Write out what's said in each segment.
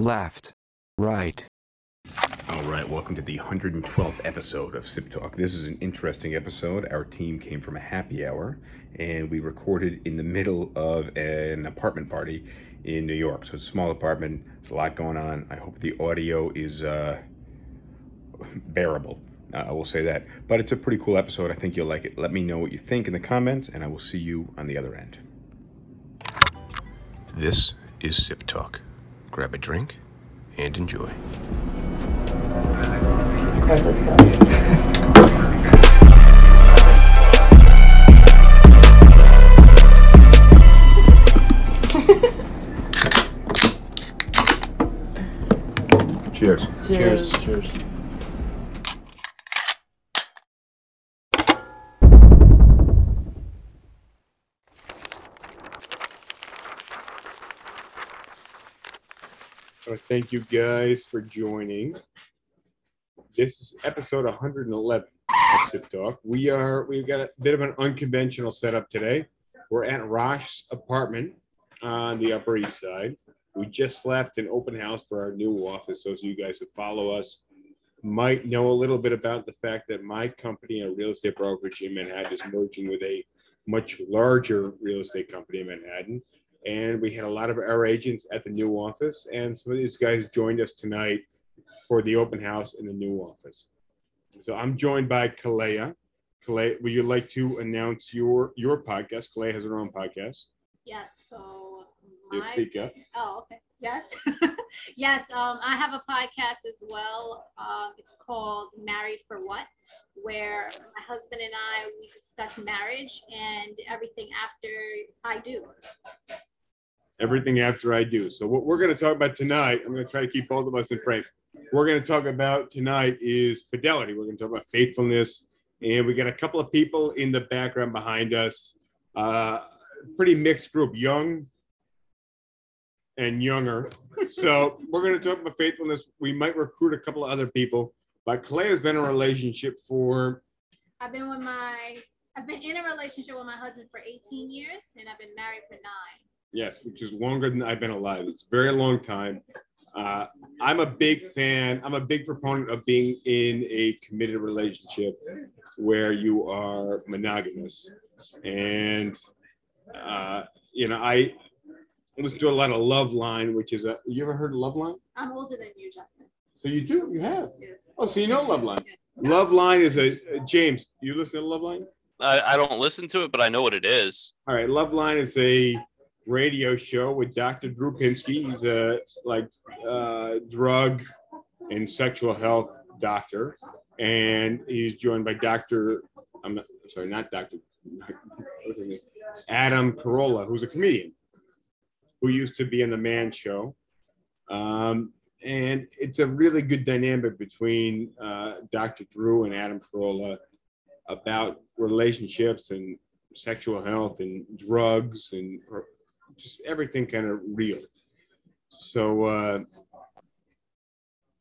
left, right. All right, welcome to the 112th episode of Sip Talk. This is an interesting episode. Our team came from a happy hour and we recorded in the middle of an apartment party in New York. So it's a small apartment, there's a lot going on. I hope the audio is uh, bearable. Uh, I will say that. But it's a pretty cool episode. I think you'll like it. Let me know what you think in the comments, and I will see you on the other end. This is Sip Talk. Grab a drink and enjoy. Across this bill. Cheers. Cheers. Cheers. Uh, thank you guys for joining. This is episode 111 of Sip Talk. We are we've got a bit of an unconventional setup today. We're at Rosh's apartment on the Upper East Side. We just left an open house for our new office. So, you guys who follow us might know a little bit about the fact that my company, a real estate brokerage in Manhattan, is merging with a much larger real estate company in Manhattan. And we had a lot of our agents at the new office, and some of these guys joined us tonight for the open house in the new office. So I'm joined by Kalea. Kalea, would you like to announce your your podcast? Kalea has her own podcast. Yes, so You my speak up. oh okay. Yes. yes, um I have a podcast as well. Um it's called Married for What where my husband and I we discuss marriage and everything after I do. Everything after I do. So what we're going to talk about tonight, I'm going to try to keep both of us in frame. We're going to talk about tonight is fidelity. We're going to talk about faithfulness, and we got a couple of people in the background behind us. Uh, pretty mixed group, young and younger. So we're going to talk about faithfulness. We might recruit a couple of other people, but Clay has been in a relationship for I've been with my I've been in a relationship with my husband for 18 years and I've been married for 9. Yes, which is longer than I've been alive. It's a very long time. Uh, I'm a big fan. I'm a big proponent of being in a committed relationship where you are monogamous. And, uh, you know, I listen to a lot of Loveline, which is a, you ever heard of Loveline? I'm older than you, Justin. So you do, you have. Yes. Oh, so you know Loveline. Love Line is a, uh, James, you listen to Loveline? I, I don't listen to it, but I know what it is. All right, Loveline is a radio show with Dr. Drew Pinsky. He's a like uh, drug and sexual health doctor, and he's joined by Dr. I'm sorry, not Dr. Adam Carolla, who's a comedian who used to be in the Man Show. Um, and it's a really good dynamic between uh, Dr. Drew and Adam Carolla about relationships and sexual health and drugs and just everything kind of real. So, uh,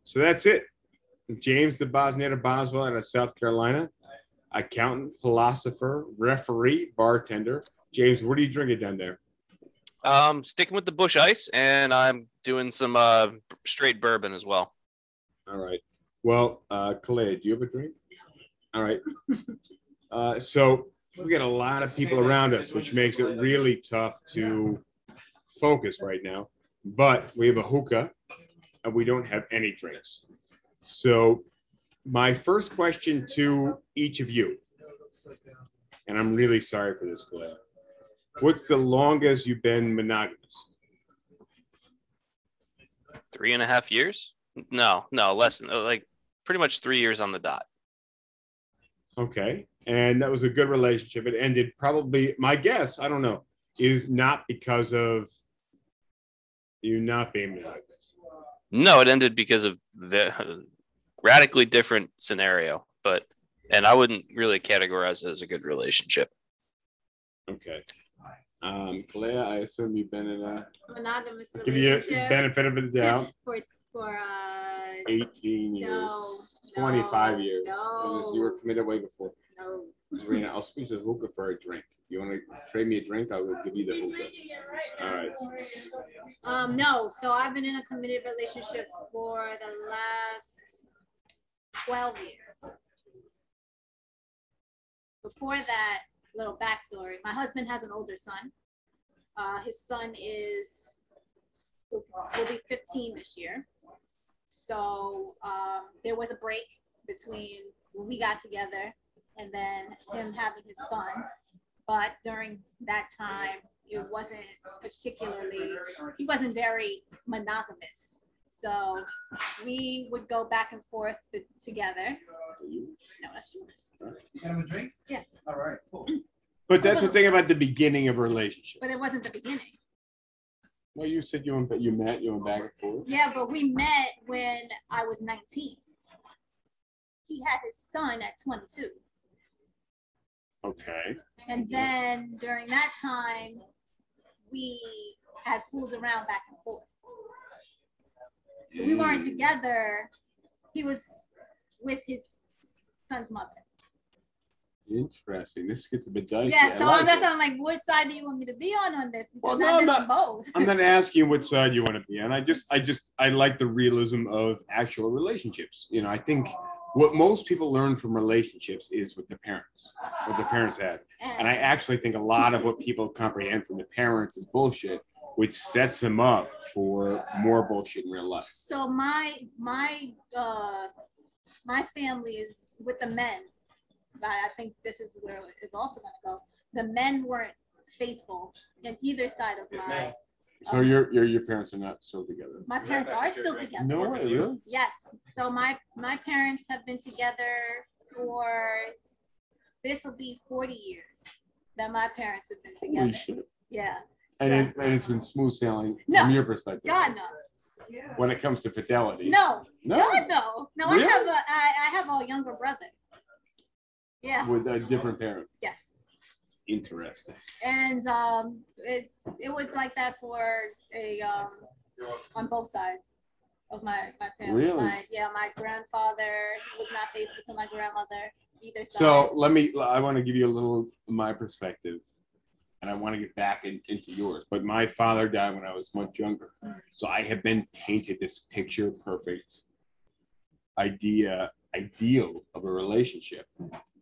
so that's it. James the Bosnian Boswell out of South Carolina, accountant, philosopher, referee, bartender. James, what are you drinking down there? Um, sticking with the Busch Ice, and I'm doing some uh, straight bourbon as well. All right. Well, uh, Clay, do you have a drink? All right. Uh, so we got a lot of people around us, which makes it really tough to focus right now. But we have a hookah, and we don't have any drinks. So my first question to each of you, and I'm really sorry for this, Clay. What's the longest you've been monogamous? Three and a half years? No, no, less than like pretty much three years on the dot. Okay. And that was a good relationship. It ended probably, my guess, I don't know, is not because of you not being monogamous. No, it ended because of the radically different scenario, but and I wouldn't really categorize it as a good relationship. Okay. Um, Kalea, I assume you've been in a, Monogamous I'll give you a relationship. benefit of the doubt, for for uh 18 years, no 25 no, years. It was- You were committed way before. no. Serena, I'll switch the hookah for a drink. You want to trade me a drink? I will give you the hookah. All right. Um, no, so I've been in a committed relationship for the last twelve years. Before that, little backstory, my husband has an older son. Uh, his son is, will be fifteen this year. So, um, there was a break between when we got together and then him having his son. But during that time, it wasn't particularly, he wasn't very monogamous. So we would go back and forth together. No, that's yours. You got him a drink? Yeah. All right, cool. But that's the thing about the beginning of a relationship. But it wasn't the beginning. Well, you said you went, you met, you went back and forth. Yeah, but we met when I was 19. He had his son at 22. Okay. And then during that time, we had fooled around back and forth. So we weren't mm. together. He was with his son's mother. Interesting. This gets a bit dicey. Yeah, so like that's it. I'm like, which side do you want me to be on on this? Well, no, I'm not- both. I'm not asking you what side you want to be on. I just, I just, I like the realism of actual relationships. You know, I think what most people learn from relationships is with the parents, what the parents had. And I actually think a lot of what people comprehend from the parents is bullshit, which sets them up for more bullshit in real life. So my my uh my family is with the men. I, I think this is where it's also gonna go. The men weren't faithful in either side of my So um, your, your, your parents are not still together. my parents are still together. No way, really? Yes. So my my parents have been together for this will be 40 years that my parents have been together. Holy together. shit. Yeah. And So- it, and it's been smooth sailing No. from your perspective. God no. When it comes to fidelity. No. No. God no. No, Really? I have a I, I have a younger brother. Yeah. With a different parent. Yes. Interesting. And um it it was like that for a um on both sides of my my family. Really? My, yeah, my grandfather he was not faithful to my grandmother either side. So let me, I want to give you a little my perspective. And I want to get back in, into yours. But my father died when I was much younger. So I have been painted this picture perfect idea, ideal of a relationship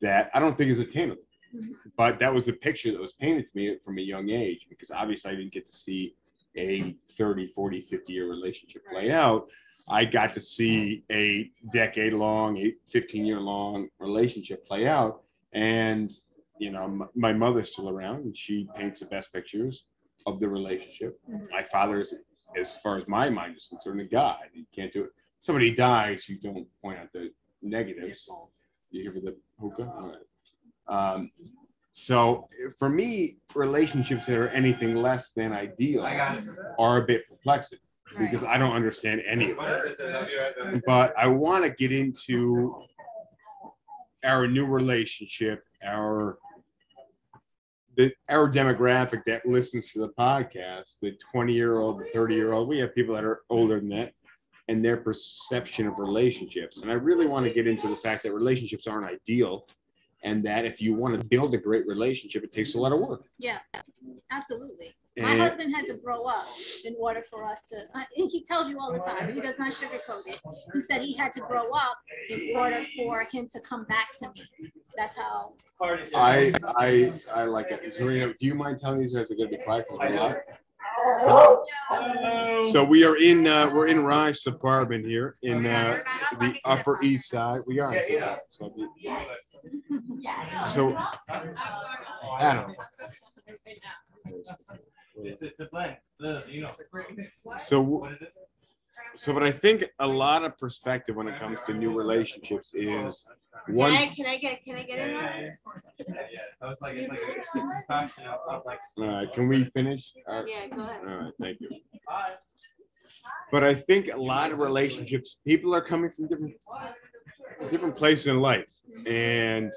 that I don't think is attainable. But that was the picture that was painted to me from a young age because obviously I didn't get to see a 30, 40, 50 year relationship play out. I got to see a decade long, a 15 year long relationship play out. And, you know, m- my mother's still around and she paints the best pictures of the relationship. Mhm. My is, as far as my mind is concerned, a god. You can't do it. Somebody dies, you don't point out the negatives. You here for the hookah? All right. Um, so for me, relationships that are anything less than ideal I got it. are a bit perplexing Right. because I don't understand any of What it. is this? I'll be right back. But I want to get into our new relationship, our the our demographic that listens to the podcast, the 20 year old, the 30 year old. We have people that are older than that and their perception of relationships. And I really want to get into the fact that relationships aren't ideal and that if you want to build a great relationship, it takes a lot of work. Yeah, absolutely. My husband had to grow up in order for us to, uh, and he tells you all the time, he does not sugarcoat it. He said he had to grow up in order for him to come back to me. That's how, I I I like it. Serena, do you mind telling these guys they're gonna be quiet? I we're do. live? Hello. So we are in uh, we're in Raj apartment here in uh, the Upper East Side. We are. in Silver, So, so Adam. It's, it's a blend. The- You know. So What is it? so, but I think a lot of perspective when it comes to new relationships is one. Can I, can I get, can I get in on this? Yeah, so it's like, it's like a super of like. Uh, can we finish? Uh, Yeah, go ahead. all right, thank you. But I think a lot of relationships, people are coming from different different place in life. And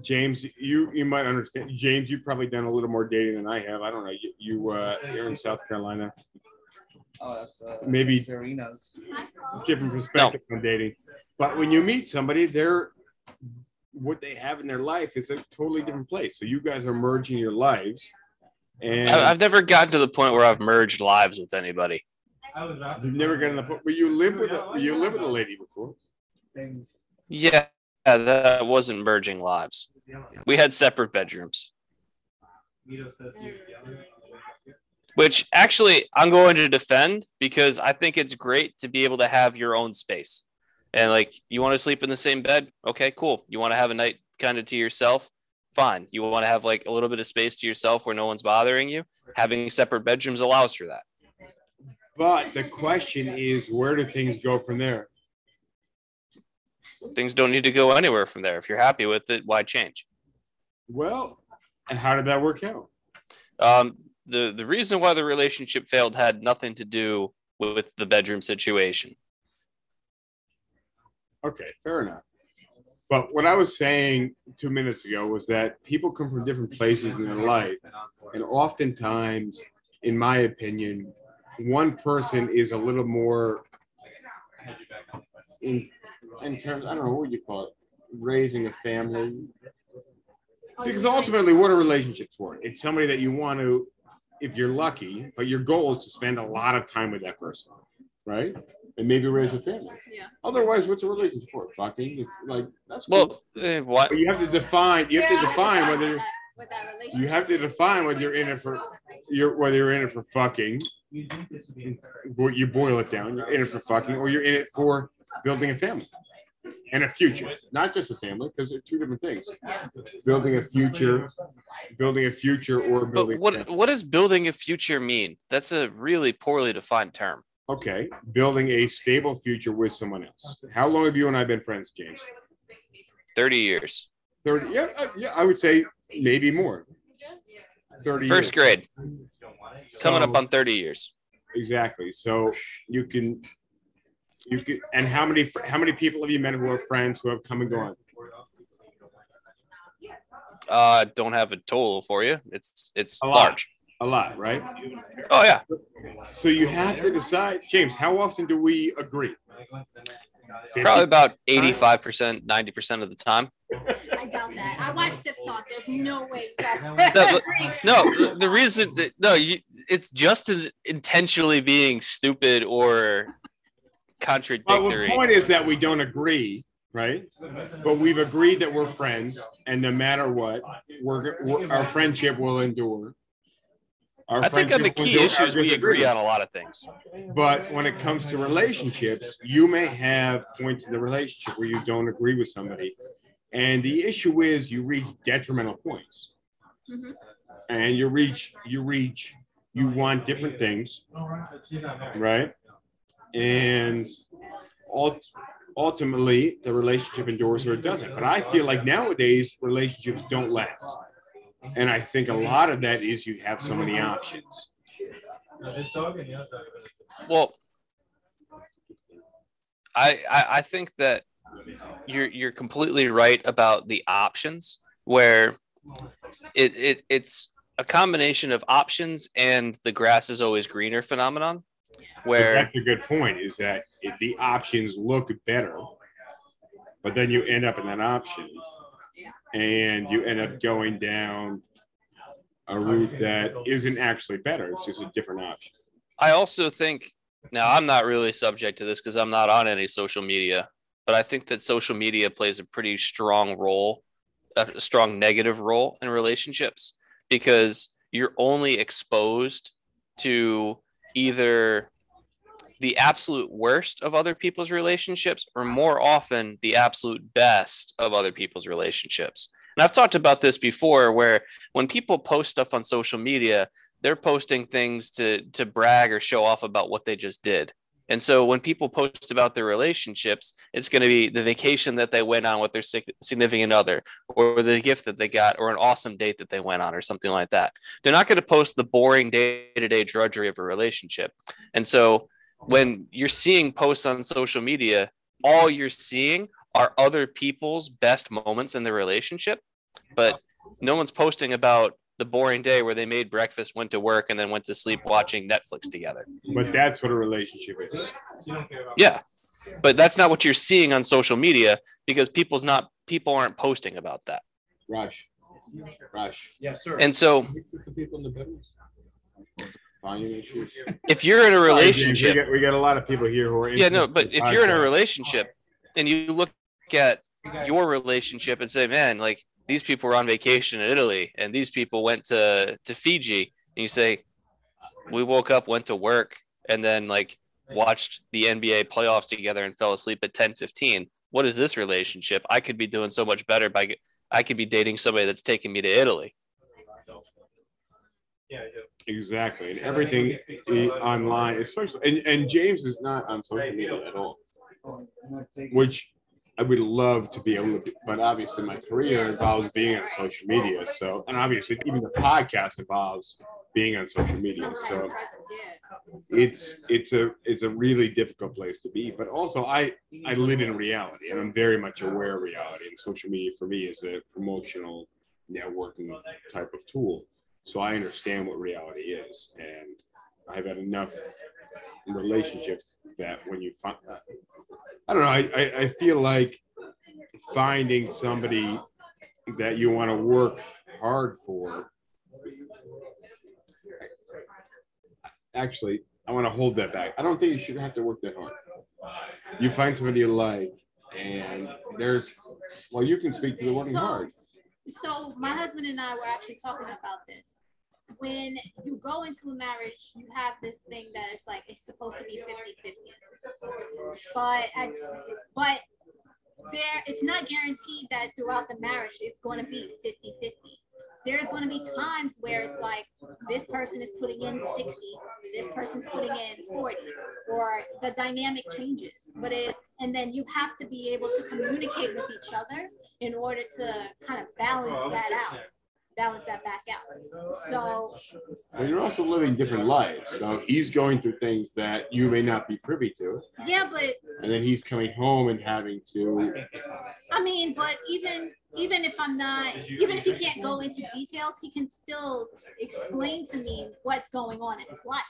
James, you you might understand. James, you've probably done a little more dating than I have. I don't know. You, you uh, you're in South Carolina. Oh, that's uh, Maybe Serena's. different perspective on dating. But when you meet somebody, they're what they have in their life is a totally different place. So you guys are merging your lives, and I- I've never gotten to the point where I've merged lives with anybody. I was You've never gotten to the point. But you live with a you live with a lady before. Yeah, that wasn't merging lives. We had separate bedrooms, Vito says you're yelling. which actually I'm going to defend because I think it's great to be able to have your own space. And like, you want to sleep in the same bed? Okay, cool. You want to have a night kind of to yourself? Fine. You want to have like a little bit of space to yourself where no one's bothering you? Having separate bedrooms allows for that. But the question is, where do things go from there? Things don't need to go anywhere from there. If you're happy with it, why change? Well, and how did that work out? Um, the the reason why the relationship failed had nothing to do with the bedroom situation. Okay, fair enough. But what I was saying two minutes ago was that people come from different places in their life, and oftentimes, in my opinion, one person is a little more in in terms. I don't know what you call it, raising a family. Because ultimately, what are relationships for? It's somebody that you want to, if you're lucky, but your goal is to spend a lot of time with that person, right? And maybe raise a family. Yeah. Otherwise, what's a relationship for? Fucking, like that's cool. Well, eh, what? But you have to define. You have to define whether With that- that you have to define whether you're in it for you're whether you're in it for fucking. You think this would be fair? You boil it down. You're in it for fucking, or you're in it for building a family and a future, not just a family, because they're two different things. Building a future, building a future, or building. a what what does building a future mean? That's a really poorly defined term. Okay, building a stable future with someone else. How long have you and I been friends, James? Thirty years. Thirty. Yeah, uh, yeah. I would say maybe more. Thirty. First years. grade. Coming up on thirty years. Exactly. So you can, you can, and how many how many people have you met who are friends who have come and gone? Uh, don't have a total for you. It's it's A lot. large. A lot, right? Oh yeah. So you have to decide, James. How often do we agree? Probably about eighty five percent, ninety percent of the time. I doubt that. I watched Tip Talk. There's no way you guys. No, but- No, the- the reason no, you it's just as intentionally being stupid or Well, the point is that we don't agree, right? But we've agreed that we're friends, and no matter what, we're, we're our friendship will endure. Our I think on the key issues we agree on a lot of things. But when it comes to relationships, you may have points in the relationship where you don't agree with somebody. And the issue is you reach detrimental points. Mhm. And you reach, you reach, you want different things, right? And ult- ultimately, the relationship endures or it doesn't. But I feel like nowadays, relationships don't last. And I think a lot of that is you have so many options. Well, I, I I think that you're you're completely right about the options where it, it it's a combination of options and the grass is always greener phenomenon where that's a good point is that if the options look better, but then you end up in that option and you end up going down a route that isn't actually better. It's just a different option. I also think now I'm not really subject to this because I'm not on any social media, but I think that social media plays a pretty strong role, a strong negative role in relationships because you're only exposed to either the absolute worst of other people's relationships or more often the absolute best of other people's relationships. And I've talked about this before where when people post stuff on social media, they're posting things to to brag or show off about what they just did. And so when people post about their relationships, it's going to be the vacation that they went on with their significant other, or the gift that they got, or an awesome date that they went on, or something like that. They're not going to post the boring day to day drudgery of a relationship. And so when you're seeing posts on social media, all you're seeing are other people's best moments in the relationship, but no one's posting about the boring day where they made breakfast, went to work, and then went to sleep watching Netflix together. But that's what a relationship is. You don't care about. Yeah. but that's not what you're seeing on social media because people's not people aren't posting about that. Rush. Rush. Yes, sir. And so The people in the bedrooms. Volume issues. if you're in a relationship, We got, we got a lot of people here who are. yeah, no, but if you're in a relationship and you look at your relationship and say, man, like these people were on vacation in Italy and these people went to to Fiji, and you say, we woke up, went to work, and then like watched the NBA playoffs together and fell asleep at 10 15. What is this relationship? I could be doing so much better by I could be dating somebody that's taking me to Italy. Yeah, I do. Exactly, and everything i- online, especially, and, and James is not on social media at all, which I would love to be able to, do, but obviously my career involves being on social media. So, and obviously even the podcast involves being on social media. So of presence, yeah. it's it's a it's a really difficult place to be. But also I I live in reality, and I'm very much aware of reality. And social media for me is a promotional networking type of tool. So I understand what reality is, and I've had enough relationships that when you find, uh, I don't know, I, I, I feel like finding somebody that you want to work hard for. Actually, I want to hold that back. I don't think you should have to work that hard. You find somebody you like, and there's, well, you can speak to the working hard. So my husband and I were actually talking about this. When you go into a marriage, you have this thing that it's like it's supposed to be 50-50. But at, but there it's not guaranteed that throughout the marriage it's going to be 50-50. There's going to be times where it's like this person is putting in 60, this person's putting in 40, or the dynamic changes. But it and then you have to be able to communicate with each other in order to kind of balance oh, that out, balance that back out. So But you're also living different lives. So he's going through things that you may not be privy to. yeah, but And then he's coming home and having to, I mean, but even even if I'm not, even if he can't go into details, he can still explain to me what's going on in his life.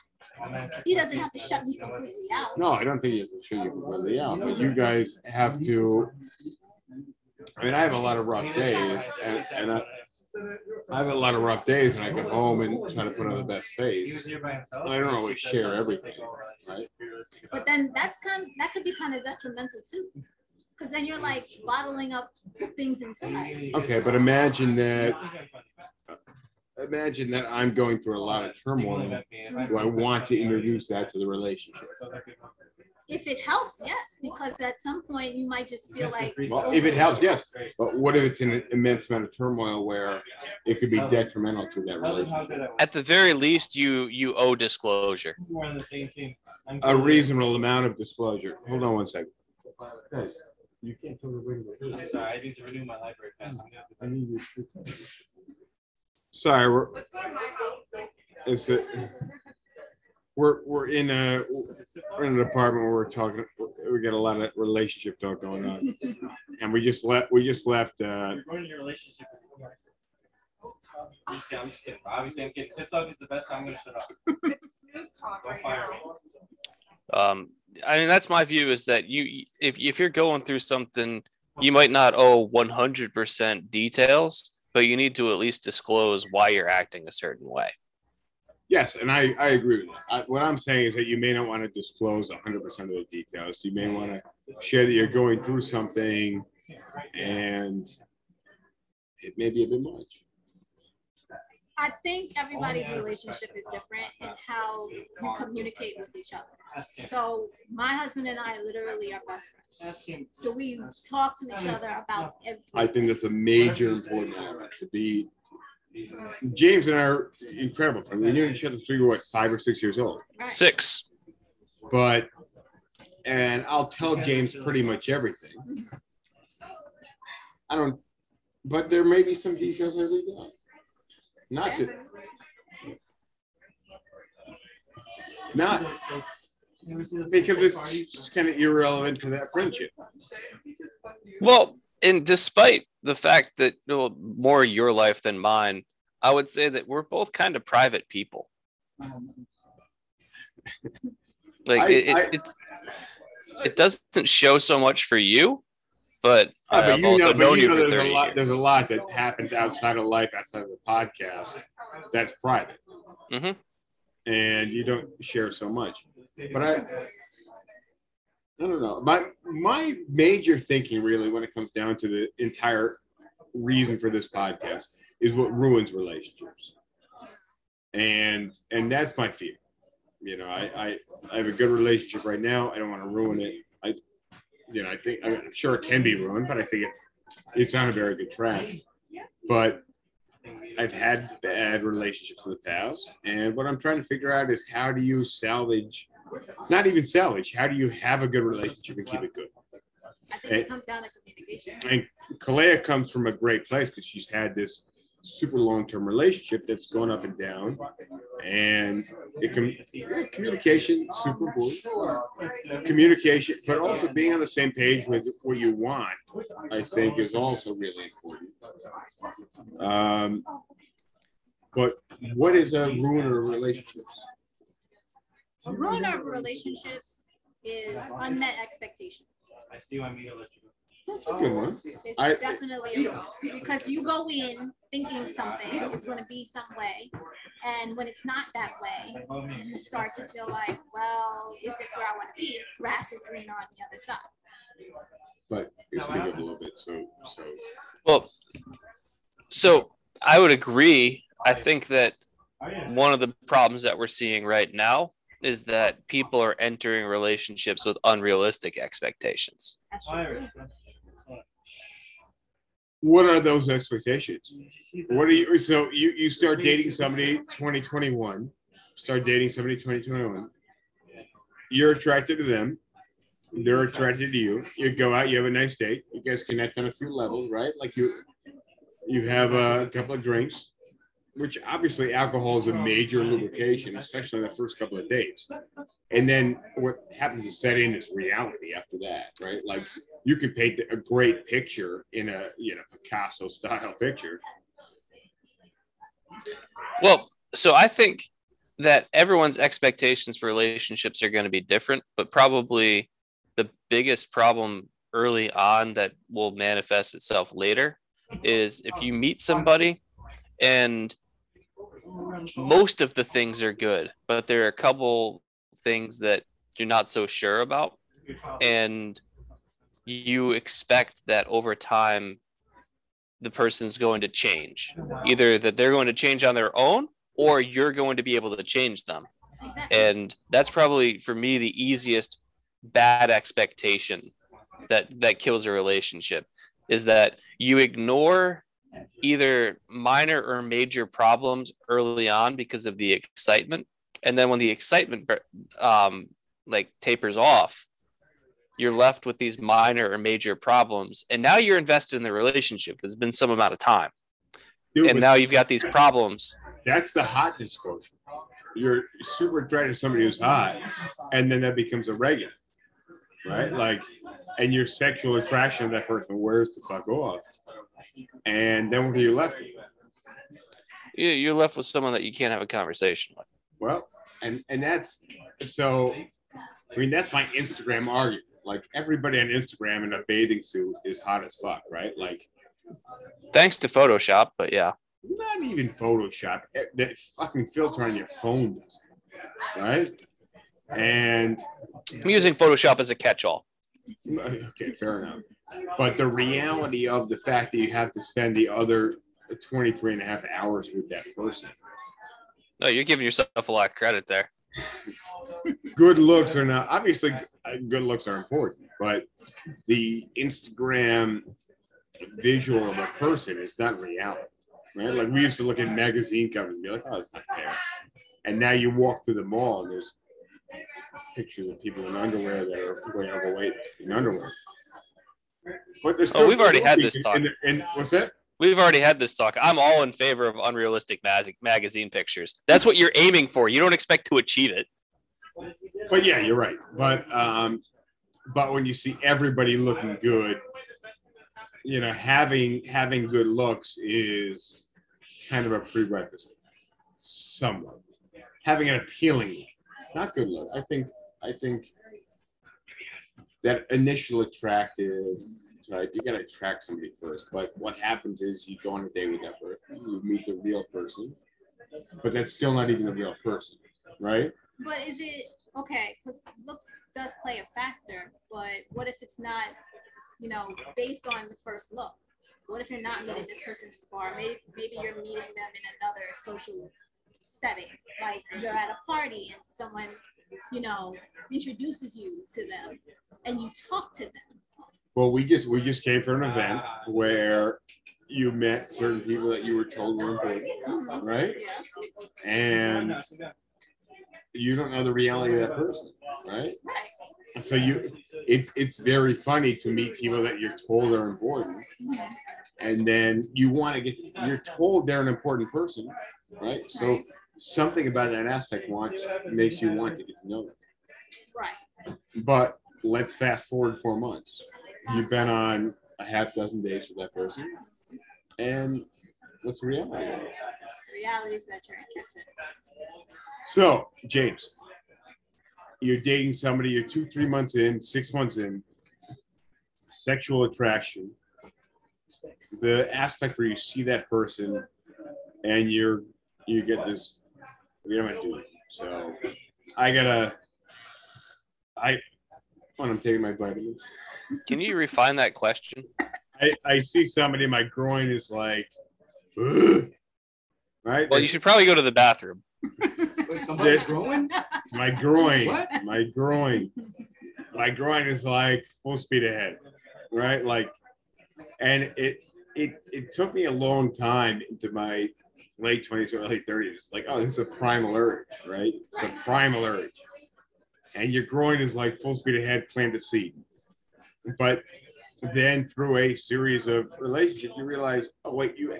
He doesn't have to shut me completely out. no, I don't think he has to shut you completely out, but you guys have to. I mean, I have a lot of rough days and, and I, I have a lot of rough days and I come home and try to put on the best face. here by himself. I don't always share everything, right? But then that's kind of, that could be kind of detrimental too. Because then you're like bottling up things inside. Okay, but imagine that, uh, imagine that I'm going through a lot of turmoil. Do I want to introduce that to the relationship? If it helps, yes, because at some point you might just feel like Well, if it helps, oh, yes. But what if it's an immense amount of turmoil where it could be detrimental to that relationship? At the very least, you you owe disclosure. We're on the same team. A reasonable amount of disclosure. Hold on one second. Guys, you can't tell everybody what it I'm sorry, I need to renew my library pass. I'm gonna have to- I need you Sorry, we're, it's a, we're, we're in a, we're in an apartment where we're talking, we got a lot of relationship talk going on. And we just left, we just left, uh, You're ruining your relationship. with. I'm just kidding. I'm just kidding. Obviously, I'm kidding. Sip talk is the best. I'm gonna shut up. Don't fire me. Um, I mean, that's my view is that you, if, if you're going through something, you might not owe 100% details, but you need to at least disclose why you're acting a certain way. Yes, and I, I agree with that. I, what I'm saying is that you may not want to disclose hundred percent of the details. You may want to share that you're going through something and it may be a bit much. I think everybody's relationship is different in how you communicate with each other. So my husband and I literally are best friends. So we talk to each other about I think that's a major important element to be. James and I are incredible. friends. We knew each other since we were what five or six years old. Six. But and I'll tell James pretty much everything. I don't, but there may be some details I leave out. Not to, not because it's just kind of irrelevant to that friendship. Well, and despite the fact that well, more your life than mine, I would say that we're both kind of private people. Like I- it, it, I- it's it doesn't show so much for you, but Uh, but I've you also know, known you you know for there's a 30 lot. years. There's a lot that happens outside of life, outside of the podcast. That's private, Mhm. and you don't share so much. But I, I don't know. My my major thinking really, when it comes down to the entire reason for this podcast, is what ruins relationships, and and that's my fear. You know, I I, I have a good relationship right now. I don't want to ruin it. I, you know, I think I'm sure it can be ruined, but I think it, it's on a very good track. But I've had bad relationships in the past, and what I'm trying to figure out is how do you salvage, not even salvage, how do you have a good relationship and keep it good? I think it comes down to communication. And Kalea comes from a great place because she's had this super long-term relationship that's gone up and down, and it can yeah, communication super important. Communication, but also being on the same page with what you want, I think, is also really important. Um, but what is a ruiner of relationships? A ruin of relationships is unmet expectations. I see why Mia let you go. That's a good one. It's I- definitely a ruin because you go in thinking something is going to be some way, and when it's not that way, you start to feel like, well, is this where I want to be? Grass is greener on the other side. But you speak up a little bit, so so. Well, so I would agree. I think that oh, one of the problems that we're seeing right now is that people are entering relationships with unrealistic expectations. That's true too. What are those expectations? What are you? So you you start dating somebody 2021, start dating somebody 2021. You're attracted to them. They're attracted to you. You go out. You have a nice date. You guys connect on a few levels, right? Like you you have a couple of drinks, which obviously alcohol is a oh, major lubrication, especially in the first couple of days. And then what happens to set in is reality after that, right? Like you can paint a great picture in a you know Picasso style picture. Well, so I think that everyone's expectations for relationships are going to be different, but probably the biggest problem early on that will manifest itself later is if you meet somebody and most of the things are good, but there are a couple things that you're not so sure about. And you expect that over time, the person's going to change. Either that they're going to change on their own or you're going to be able to change them. And that's probably for me the easiest bad expectation that that kills a relationship is that you ignore either minor or major problems early on because of the excitement. And then when the excitement um like tapers off you're left with these minor or major problems. And now you're invested in the relationship. There's been some amount of time. Dude, and now you've got these problems. That's the hotness quotient. You're super attracted to somebody who's hot, and then that becomes a regular, right? Like, and your sexual attraction to that person wears the fuck off, and then what are you left with? You- you're left with someone that you can't have a conversation with Well, and and that's so. I mean, that's my Instagram argument. Like everybody on Instagram in a bathing suit is hot as fuck, right? Like thanks to photoshop but yeah not even Photoshop. That fucking filter on your phone does, it, right? And i'm using photoshop as a catch-all okay, fair enough. But the reality of the fact that you have to spend the other 23 and a half hours with that person. no you're giving yourself a lot of credit there Good looks are not obviously uh, good looks are important, but the Instagram visual of a person is not reality. Right? Like we used to look at magazine covers and be like, oh, that's not fair. And now you walk through the mall and there's pictures of people in underwear that are overweight in underwear. But there's Oh, we've already had this talk. And, and what's that? We've already had this talk. I'm all in favor of unrealistic mag- magazine pictures. That's what you're aiming for. You don't expect to achieve it. But yeah, you're right. But um, but when you see everybody looking good, you know, having having good looks is kind of a prerequisite. Somewhat having an appealing look, not good look. I think I think that initial attractive type, you gotta attract somebody first. But what happens is you go on a date with that person, you meet the real person, but that's still not even the real person, right? But is it okay? Because looks does play a factor. But what if it's not, you know, based on the first look? What if you're not meeting this person bar? Maybe maybe you're meeting them in another social setting, like you're at a party and someone, you know, introduces you to them, and you talk to them. Well, we just we just came from an event where you met certain people that you were told were important, Mhm. right? Yeah. And you don't know the reality of that person, right? Right. So you, it's it's very funny to meet people that you're told are important, Mhm. and then you want to get you're told they're an important person, right? So Right. something about that aspect wants makes you want to get to know them. Right. But let's fast forward four months. You've been on a half dozen dates with that person, and what's the reality? of it? The reality is that you're interested. So, James, you're dating somebody, you're two, three months in, six months in, sexual attraction. The aspect where you see that person and you're you get this we don't do it. So I gotta I when I'm taking my vitamins. Can you refine that question? I, I see somebody, my groin is like "Ugh." right? Well, you should probably go to the bathroom. Wait, somebody's Yeah. growing? My groin. What? My groin. My groin is like full speed ahead. Right? Like and it it it took me a long time into my late twenties, or early thirties. Like, oh, this is a primal urge, right? It's a primal urge. And your groin is like full speed ahead, plant a seed. But then through a series of relationships, you realize, oh wait, you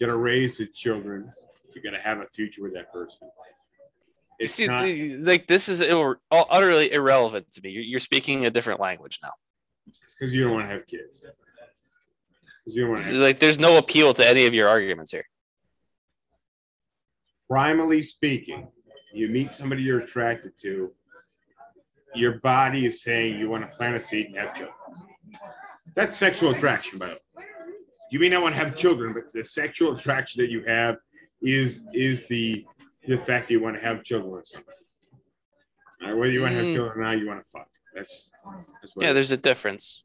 gotta raise the children. You gotta have a future with that person. You It's see, not, like this is ir- utterly irrelevant to me. You're, you're speaking a different language now. because you don't want to have kids. you don't want to So, like, there's no appeal to any of your arguments here. Primally speaking, you meet somebody you're attracted to, your body is saying you want to plant a seed and have children. That's sexual attraction, by the way. You may not want to have children, but the sexual attraction that you have is is the the fact that you want to have children with somebody. All right, whether you want to have Mm. children or not, you want to fuck. That's, that's Yeah, it is. there's a difference.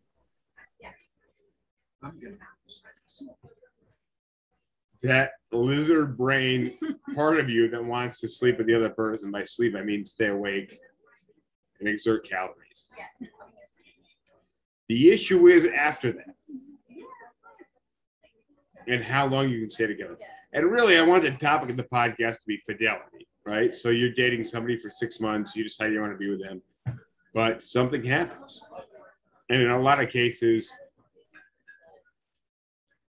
That lizard brain part of you that wants to sleep with the other person. By sleep, I mean stay awake and exert calories. The issue is after that and how long you can stay together. And really, I want the topic of the podcast to be fidelity, right? So you're dating somebody for six months, you decide you want to be with them, but something happens. And in a lot of cases,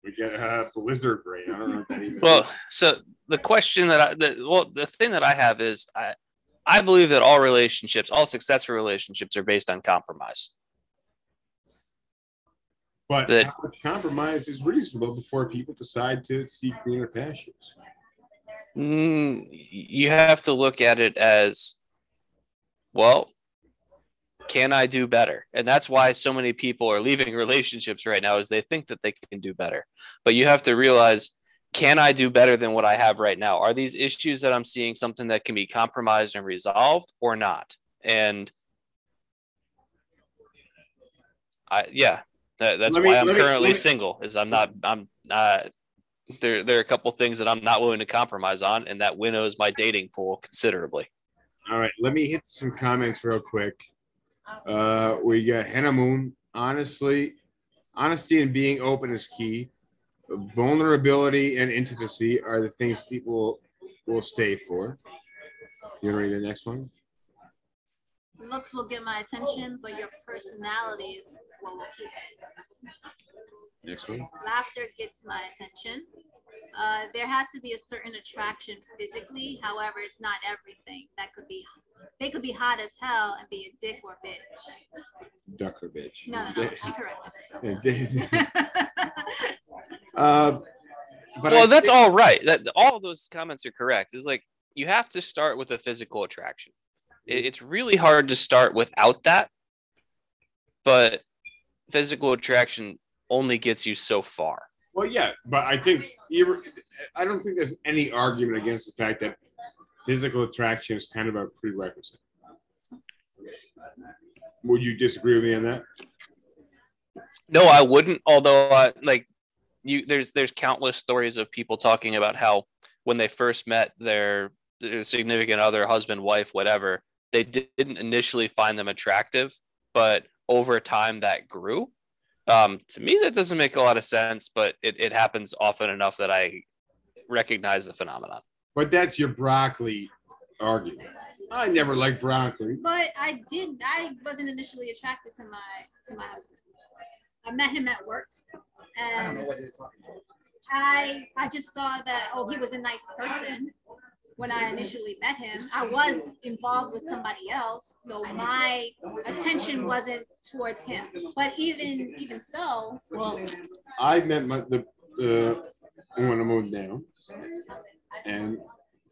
we get a lizard brain. I don't know that even Well, so the question that I, the, well, the thing that I have is I, I believe that all relationships, all successful relationships, are based on compromise. But that- how much compromise is reasonable before people decide to seek greener pastures? Mm, you have to look at it as, well, can I do better? And that's why so many people are leaving relationships right now is they think that they can do better. But you have to realize, can I do better than what I have right now? Are these issues that I'm seeing something that can be compromised and resolved or not? And I yeah, that, that's me- why I'm currently me- single. Is I'm not I'm uh there there are a couple things that I'm not willing to compromise on, and that winnows my dating pool considerably. All right, let me hit some comments real quick. Uh, we got Hannah Moon. Honestly, honesty and being open is key. Vulnerability and intimacy are the things people will stay for. You want to read the next one? Looks will get my attention, but your personality is what will keep it. Next one. Laughter gets my attention. Uh, there has to be a certain attraction physically. However, it's not everything. That could be, they could be hot as hell and be a dick or bitch. Duck or bitch. No, no, no. She corrected herself. uh, but well, I that's think- all right. That all of those comments are correct. It's like you have to start with a physical attraction. It- it's really hard to start without that. but physical attraction only gets you so far. Well, yeah, but I think. I don't think there's any argument against the fact that physical attraction is kind of a prerequisite. Would you disagree with me on that? No, I wouldn't. Although, uh, like you, there's there's countless stories of people talking about how when they first met their, their significant other, husband, wife, whatever, they didn't initially find them attractive, but over time that grew. Um, to me, that doesn't make a lot of sense, but it, it happens often enough that I recognize the phenomenon. But that's your broccoli argument. I never liked broccoli. But I did. I wasn't initially attracted to my to my husband. I met him at work, and I I just saw that oh he was a nice person when I initially met him. I was involved with somebody else, so my attention wasn't towards him. But even even so, Well, I met my the uh, when I moved down, and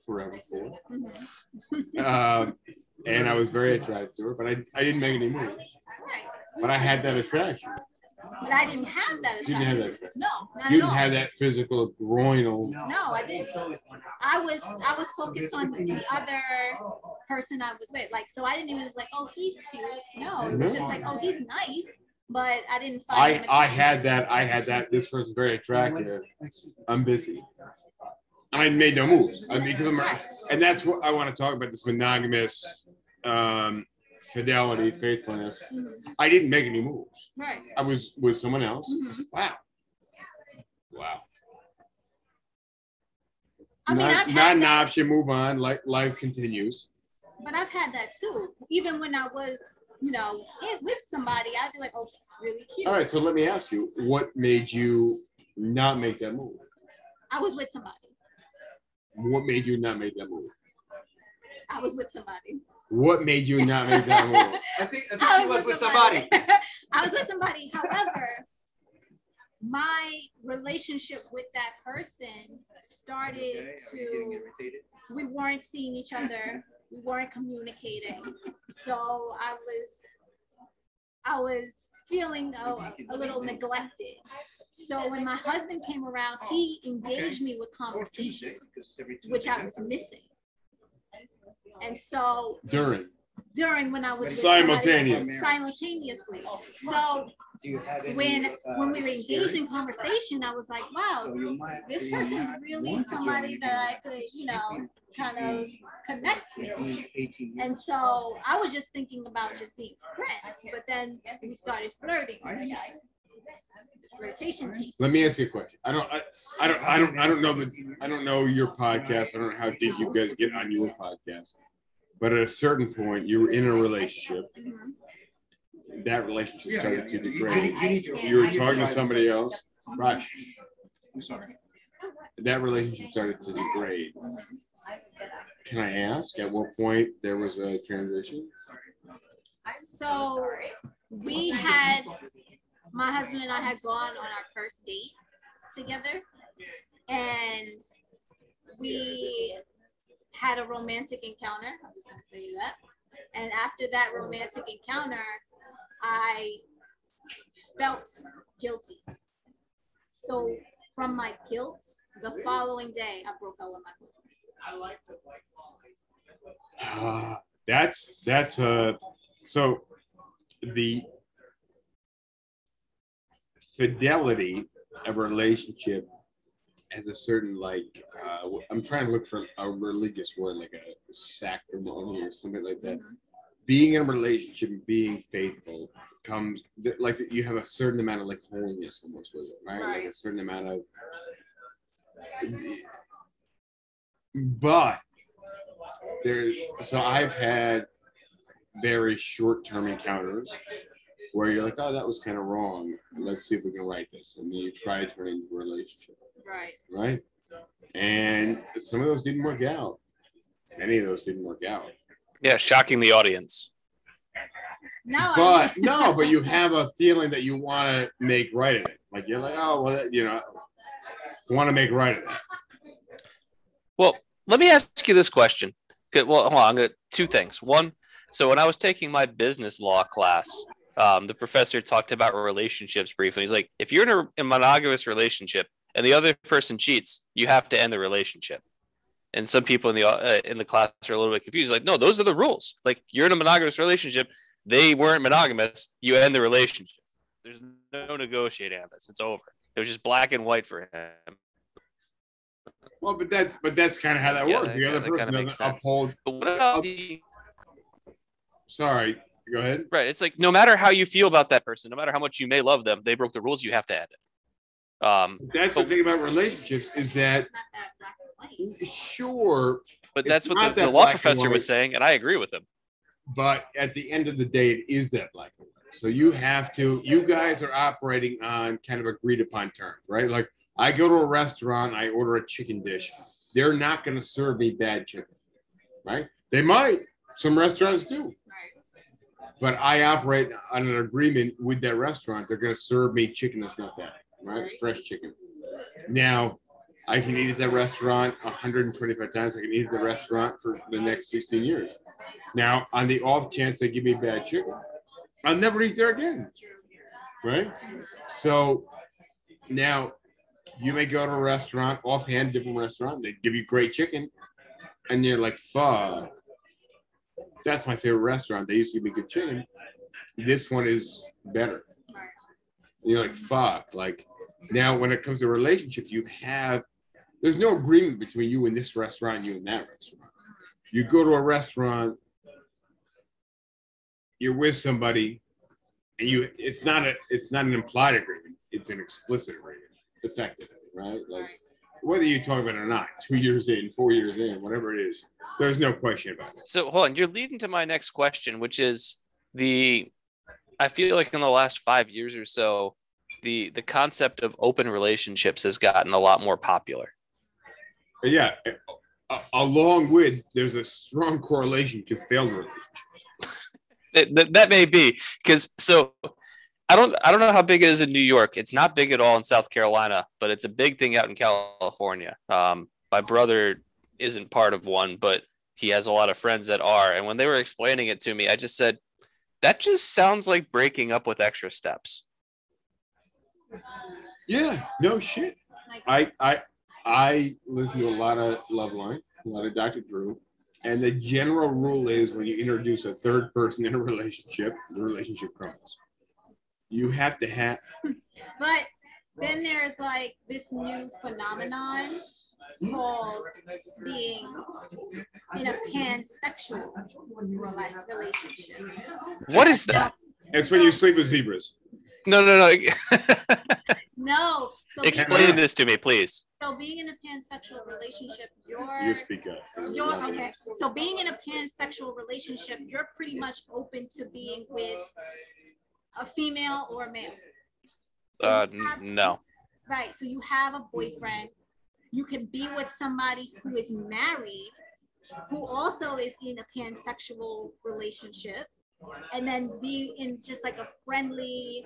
forever for, mhm, um, and I was very attracted to her, but I, I didn't make any moves. right. But I had that attraction. But I didn't have that You didn't have attraction. that. No, not You at didn't all. have that physical groinal. No, I didn't. I was I was focused on the other person I was with. Like so I didn't even like, oh he's cute. No, it was just like, oh he's nice. But I didn't find I him I attractive. had that. I had that. This person's very attractive. I'm busy. I made no moves. I mean, because I'm, and that's what I want to talk about. This monogamous um, fidelity, faithfulness. Mhm, I didn't make any moves. Right. I was with someone else. Mhm. Wow. Wow. I mean, not I've not had an that, option. Move on. Like life continues. but I've had that too. Even when I was, you know, with somebody, I'd be like, oh, he's really cute. All right. So let me ask you, what made you not make that move? I was with somebody. What made you not make that move? I was with somebody. What made you not make that move? I think, I think I she was with somebody. I was with somebody. However, my relationship with that person started to, we weren't seeing each other. We weren't communicating. So I was, I was feeling oh, a, a little neglected. So when my husband came around, he engaged me with conversation, which I was missing. And so During. during when I was with somebody Simultaneous. simultaneously. So when when we were engaged in conversation, I was like, wow, this person's really somebody that I could, you know, kind of connect with. And so I was just thinking about just being friends, but then we started flirting. The flirtation came. Let me ask you a question. I don't, I, I don't, I don't, I don't know the, I don't know your podcast. I don't know how deep you guys get on your podcast. But at a certain point, you were in a relationship. Mhm. That relationship started to I- degrade. I can't- You were talking to somebody else. Right. I'm sorry. That relationship started to degrade. Can I ask at what point there was a transition? So we had, my husband and I had gone on our first date together. And we had a romantic encounter. I'm just gonna say that. And after that romantic encounter, I felt guilty. So from my guilt, the following day, I broke up with my husband. Ah, that's that's uh so the fidelity of a relationship has a certain like uh i'm trying to look for a religious word like a sacrament or something like that Mhm. being in a relationship and being faithful comes like you have a certain amount of like holiness almost with it right, like a certain amount of but there's so I've had very short-term encounters where you're like, oh, that was kind of wrong. Let's see if we can write this, and then you try to turn into a relationship, Right. right? And some of those didn't work out. Many of those didn't work out. Yeah, shocking the audience. Now I But no, but you have a feeling that you want to make right of it. Like you're like, oh, well, you know, want to make right of that. Well, let me ask you this question. Good. Well, hold on. I'm gonna two things. One, so when I was taking my business law class, um, the professor talked about relationships briefly. He's like, if you're in a, a monogamous relationship and the other person cheats, you have to end the relationship. And some people in the uh, in the class are a little bit confused. Like, no, those are the rules. Like, you're in a monogamous relationship. They weren't monogamous. You end the relationship. There's no negotiating on this. It's over. It was just black and white for him. Well, but that's but that's kind of how that Yeah, works. The yeah, other that person kinda doesn't sense. uphold. But what about the Sorry, go ahead. right? It's like no matter how you feel about that person, no matter how much you may love them, they broke the rules. You have to end it. Um, That's the thing about relationships is that not that black sure, but that's what the, that the law black and professor was saying, and I agree with him. but at the end of the day, it is that black and white. So you have to. You guys are operating on kind of agreed upon terms, right? Like I go to a restaurant, I order a chicken dish. They're not going to serve me bad chicken, right? They might. Some restaurants do. But I operate on an agreement with that restaurant. They're going to serve me chicken that's not bad, right? Fresh chicken. Now, I can eat at that restaurant 125 times. I can eat at the restaurant for the next 16 years. Now, on the off chance they give me bad chicken, I'll never eat there again, right? So now you may go to a restaurant, offhand, different restaurant, they give you great chicken, and you're like, fuck, that's my favorite restaurant. They used to give me good chicken. This one is better. And you're like, fuck. Like now when it comes to relationship, you have there's no agreement between you and this restaurant, and you and that restaurant. You go to a restaurant, you're with somebody, and you it's not a it's not an implied agreement, it's an explicit agreement, effectively, right? Like whether you talk about it or not, two years in, four years in, whatever it is, there's no question about it. So hold on, you're leading to my next question, which is the I feel like in the last five years or so, the the concept of open relationships has gotten a lot more popular. Yeah, along with there's a strong correlation to failed relationships. That, that, may be because so I don't I don't know how big it is in New York. It's not big at all in South Carolina, but it's a big thing out in California. Um, my brother isn't part of one, but he has a lot of friends that are. And when they were explaining it to me, I just said, "That just sounds like breaking up with extra steps." Yeah, no shit. I I I listen to a lot of Loveline, a lot of Dr. Drew, and the general rule is when you introduce a third person in a relationship, the relationship crumbles. You have to have but then there's like this new phenomenon called being in a pansexual relationship. What is that? it's when you sleep with zebras. No, no, no. No. So Explain this to me, please. So being in a pansexual relationship, you're you're speak up. you're okay. So being in a pansexual relationship, you're pretty much open to being with a female or a male. So Uh, have- no. Right. So you have a boyfriend. You can be with somebody who is married, who also is in a pansexual relationship, and then be in just like a friendly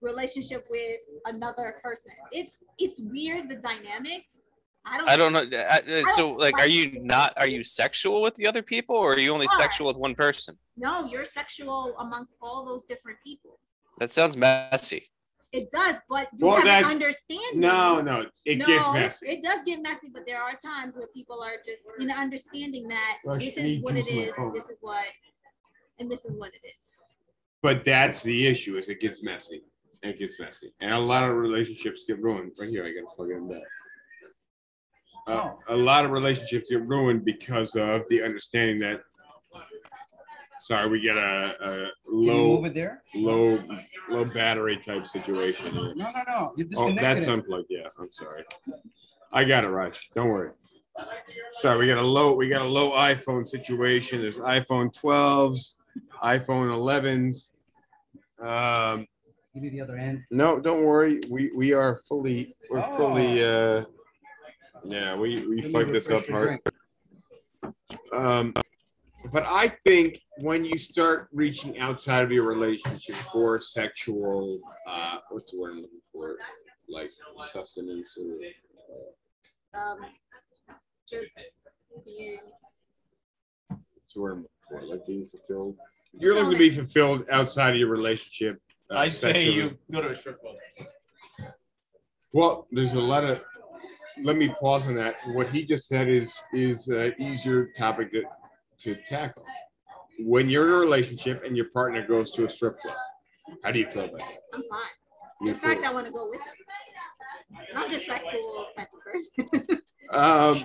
relationship with another person. It's it's weird the dynamics. I don't. I don't know. I- I- So, like, are you not? Are you sexual with the other people, or are you only What? sexual with one person? No, you're sexual amongst all those different people. That sounds messy. It does, but you Well, have an that's- understanding. No, no, it no, gets messy. It does get messy, but there are times where people are just in understanding that Well, this is what juice it in my is, phone. this is what, and this is what it is. But that's the issue is it gets messy. It gets messy. And a lot of relationships get ruined. Right here, I gotta plug it in there. Uh, a lot of relationships get ruined because of the understanding that sorry, we get a, a Can you move low it there? low low battery type situation. No, no, no. You Oh, that's it. unplugged. Yeah, I'm sorry. I got it, Rush. Don't worry. Sorry, we got a low we got a low iPhone situation. There's iPhone 12s, iPhone 11s. Um, Give me the other end. no, don't worry. We we are fully we're fully Oh. uh yeah, we we Let me fucked this up hard. drink. Um, but I think when you start reaching outside of your relationship for sexual, uh, what's the word I'm looking for? Like sustenance or Um, just being, the word I'm looking for? Like being fulfilled. If you're looking to be fulfilled outside of your relationship, uh, I say sexually- you go to a strip club. Well, there's a lot of. Let me pause on that. What he just said is is an easier topic to, to tackle. When you're in a relationship and your partner goes to a strip club, how do you feel about that? I'm fine. You In fact, feel- I want to go with them. And I'm just that cool type of person. Um,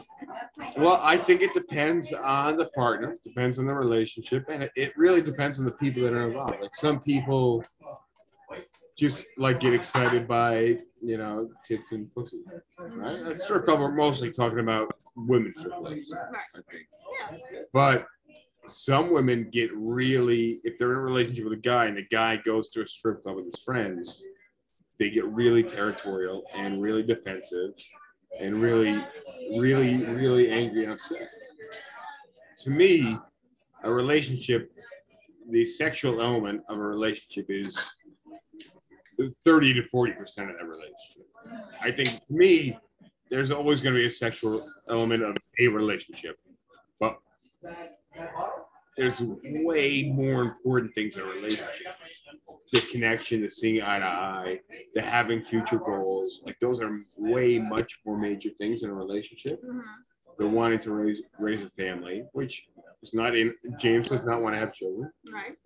well, I think it depends on the partner, depends on the relationship, and it, it really depends on the people that are involved. Like some people just like get excited by you know tits and pussy, right? Strip club, we're mostly talking about women's strip clubs, I think. But some women get really, if they're in a relationship with a guy and the guy goes to a strip club with his friends, they get really territorial and really defensive and really, really, really angry and upset. To me, a relationship, the sexual element of a relationship is 30 to 40% of that relationship. I think to me, there's always going to be a sexual element of a relationship, but there's way more important things in a relationship. The connection, the seeing eye to eye, the having future goals. Like those are way much more major things in a relationship. Mhm. The wanting to raise raise a family, which is not in James does not want to have children. Right.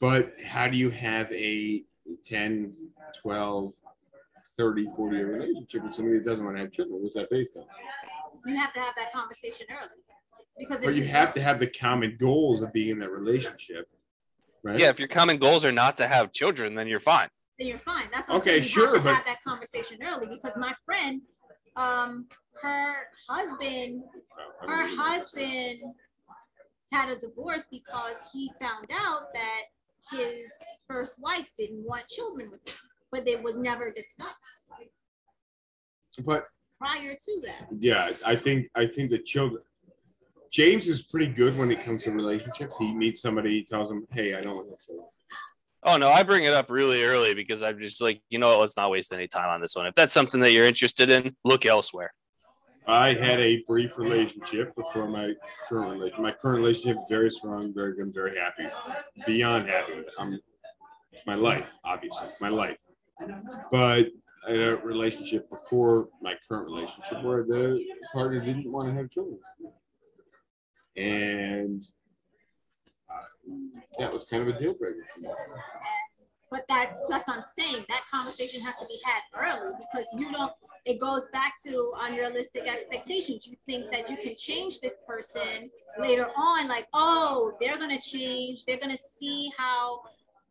But how do you have a 10, 12, 30, 40 year relationship with somebody that doesn't want to have children? What's that based on? You have to have that conversation early. Because But if you have to have the common goals of being in that relationship, right? Yeah, if your common goals are not to have children, then you're fine. then you're fine. That's what I'm Okay, saying. You sure, have to but- have that conversation early because my friend, um, her husband, her husband had a divorce because he found out that his first wife didn't want children with him, but it was never discussed But prior to that. yeah, I think I think the children. James is pretty good when it comes to relationships. He meets somebody, he tells them, "Hey, I don't want to children." Oh no, I bring it up really early because I'm just like, you know what, let's not waste any time on this one. If that's something that you're interested in, look elsewhere. I had a brief relationship before my current relationship. My current relationship is very strong, very good, very happy, beyond happy. I'm, my life, obviously, my life. But I had a relationship before my current relationship where the partner didn't want to have children, and uh, that was kind of a deal breaker for me. But that's that's what I'm saying. That conversation has to be had early because you don't. It goes back to unrealistic expectations. You think that you can change this person later on, like, oh, they're gonna change. They're gonna see how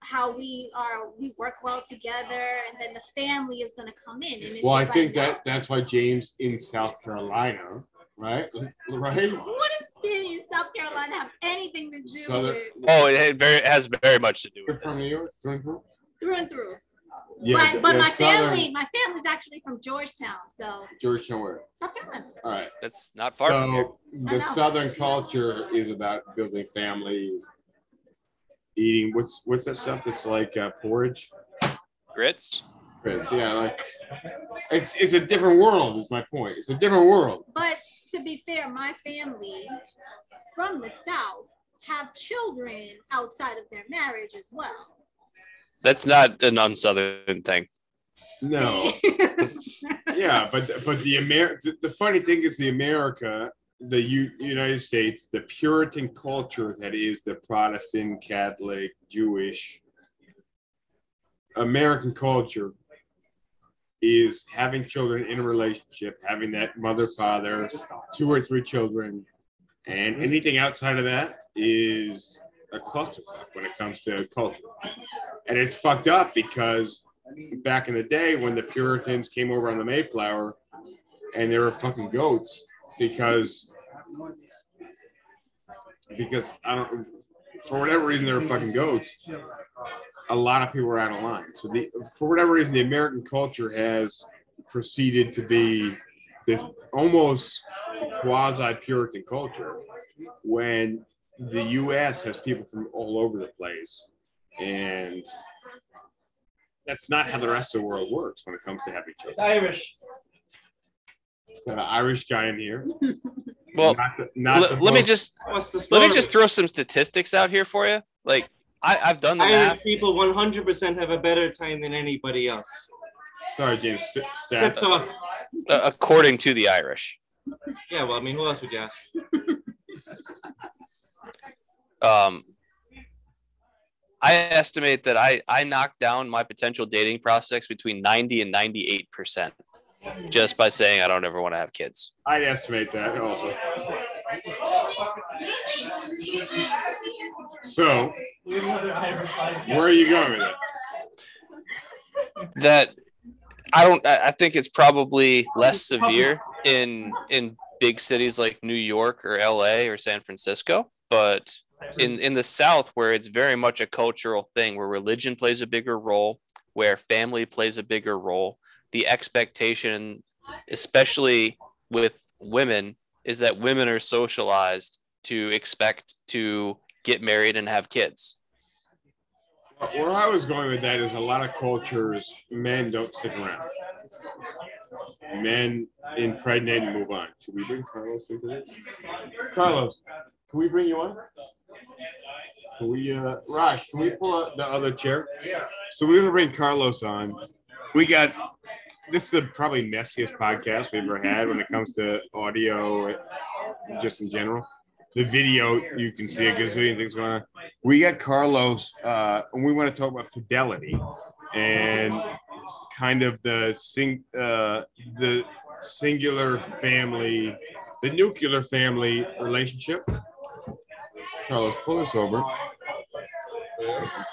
how we are we work well together, and then the family is gonna come in. And it's Well, I think like, that that's why James in South Carolina, right? Right? What does staying in South Carolina have anything to do Southern- with Oh, it very it has very much to do with You're from New York, through and through? through and through? Yeah, but but yeah, my Southern- family, my family's actually from Georgetown, so Georgetown, where? South Carolina. All right. That's not far from here. So the. Southern culture is about building families, eating. What's what's that stuff that's like uh, porridge? Grits. Grits, Yeah, like it's it's a different world. Is my point. It's a different world. But to be fair, my family from the South have children outside of their marriage as well. That's not an unsouthern thing. No. yeah, but but the Amer the, the funny thing is the America, the U- United States, the Puritan culture that is the Protestant, Catholic, Jewish American culture is having children in a relationship, having that mother father, two or three children, and anything outside of that is a clusterfuck when it comes to culture. And it's fucked up because back in the day when the Puritans came over on the Mayflower and they were fucking goats because because I don't for whatever reason they were fucking goats. A lot of people were out of line. So the for whatever reason the American culture has proceeded to be this almost quasi Puritan culture when the US has people from all over the place and that's not how the rest of the world works when it comes to having children. It's. Irish. Got an Irish guy in here. Well, not to, not let, to let me just let me just throw some statistics out here for you. Like I, I've done the Irish math. people 100% have a better time than anybody else. Sorry, James. st- Sip Stats. talk. uh, according to the Irish. Yeah, well, I mean, who else would you ask? Um, I estimate that I I knocked down my potential dating prospects between ninety and ninety eight percent just by saying I don't ever want to have kids. I'd estimate that also. So, where are you going with it? That I don't. I I think it's probably less severe in in big cities like New York or L.A. or San Francisco, but in in the South, where it's very much a cultural thing, where religion plays a bigger role, where family plays a bigger role, the expectation, especially with women, is that women are socialized to expect to get married and have kids. Where I was going with that is a lot of cultures, men don't stick around. Men impregnate and move on. Should we bring Carlos into this? Carlos, can we bring you on? Can we, uh, Raj, can we pull up the other chair? So we're gonna bring Carlos on. We got, this is the probably messiest podcast we've ever had when it comes to audio, just in general. The video, you can see a gazillion things going on. We got Carlos, uh, and we want to talk about fidelity and kind of the sing, uh, the singular family, the nuclear family relationship. Carlos, pull this over.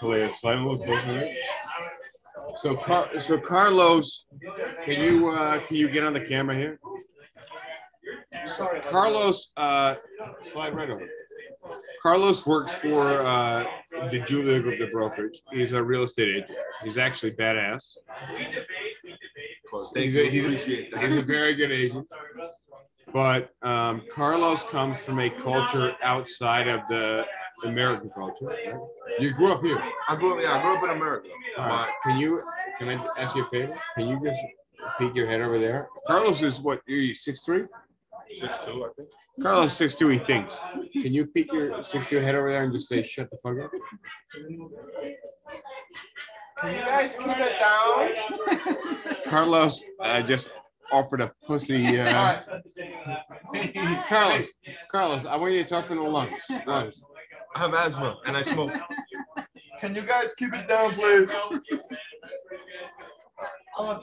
Kalia, slide a little closer. So, Car- so Carlos, can you uh, can you get on the camera here? Carlos, uh, slide right over. Carlos works for uh, the Julia Group, the brokerage. He's a real estate agent. He's actually badass. He's a, he's, a, he's a very good agent. But um, Carlos comes from a culture outside of the American culture. right? You grew up here. I grew up, yeah, I grew up in America. All right. Can you can I ask you a favor? Can you just peek your head over there? Carlos is what? Are You six three? Six two, I think. Carlos six two. He thinks. Can you peek your six two head over there and just say shut the fuck up? Can you guys keep it down? Carlos uh, just offered a pussy. Uh, Carlos, Carlos, I want you to talk from the lungs. Lungs. I have asthma and I smoke. Can you guys keep it down, please? All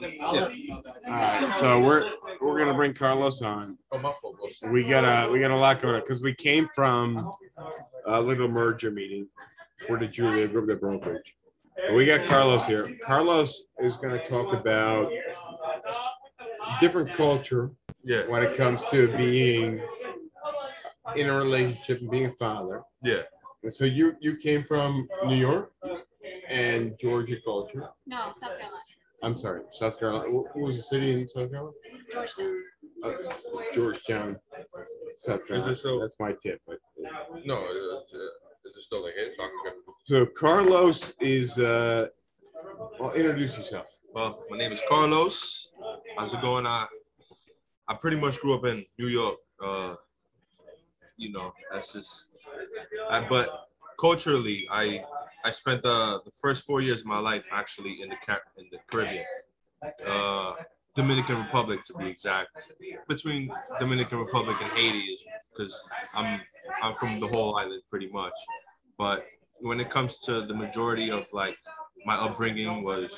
right, so we're we're gonna bring Carlos on. My fault, boss. We got a we got a lot going on because we came from a little merger meeting for the Julia Group, the brokerage. And we got Carlos here. Carlos is going to talk about different culture Yeah, when it comes to being in a relationship and being a father. yeah. And so you you came from New York and Georgia culture. No, South Carolina, I'm sorry, South Carolina. What what was the city in South Carolina? Georgetown. Uh, Georgetown, South Carolina. so- That's my tip. But No, it's, uh, it's still like it. So, I so Carlos is. Uh, well, introduce yourself. well, my name is Carlos. How's it going? I I pretty much grew up in New York. Uh, you know, that's just. I, but culturally, I I spent the the first four years of my life actually in the Car- in the Caribbean, uh, Dominican Republic to be exact, between Dominican Republic and Haiti, because I'm I'm from the whole island pretty much. But when it comes to the majority of like my upbringing was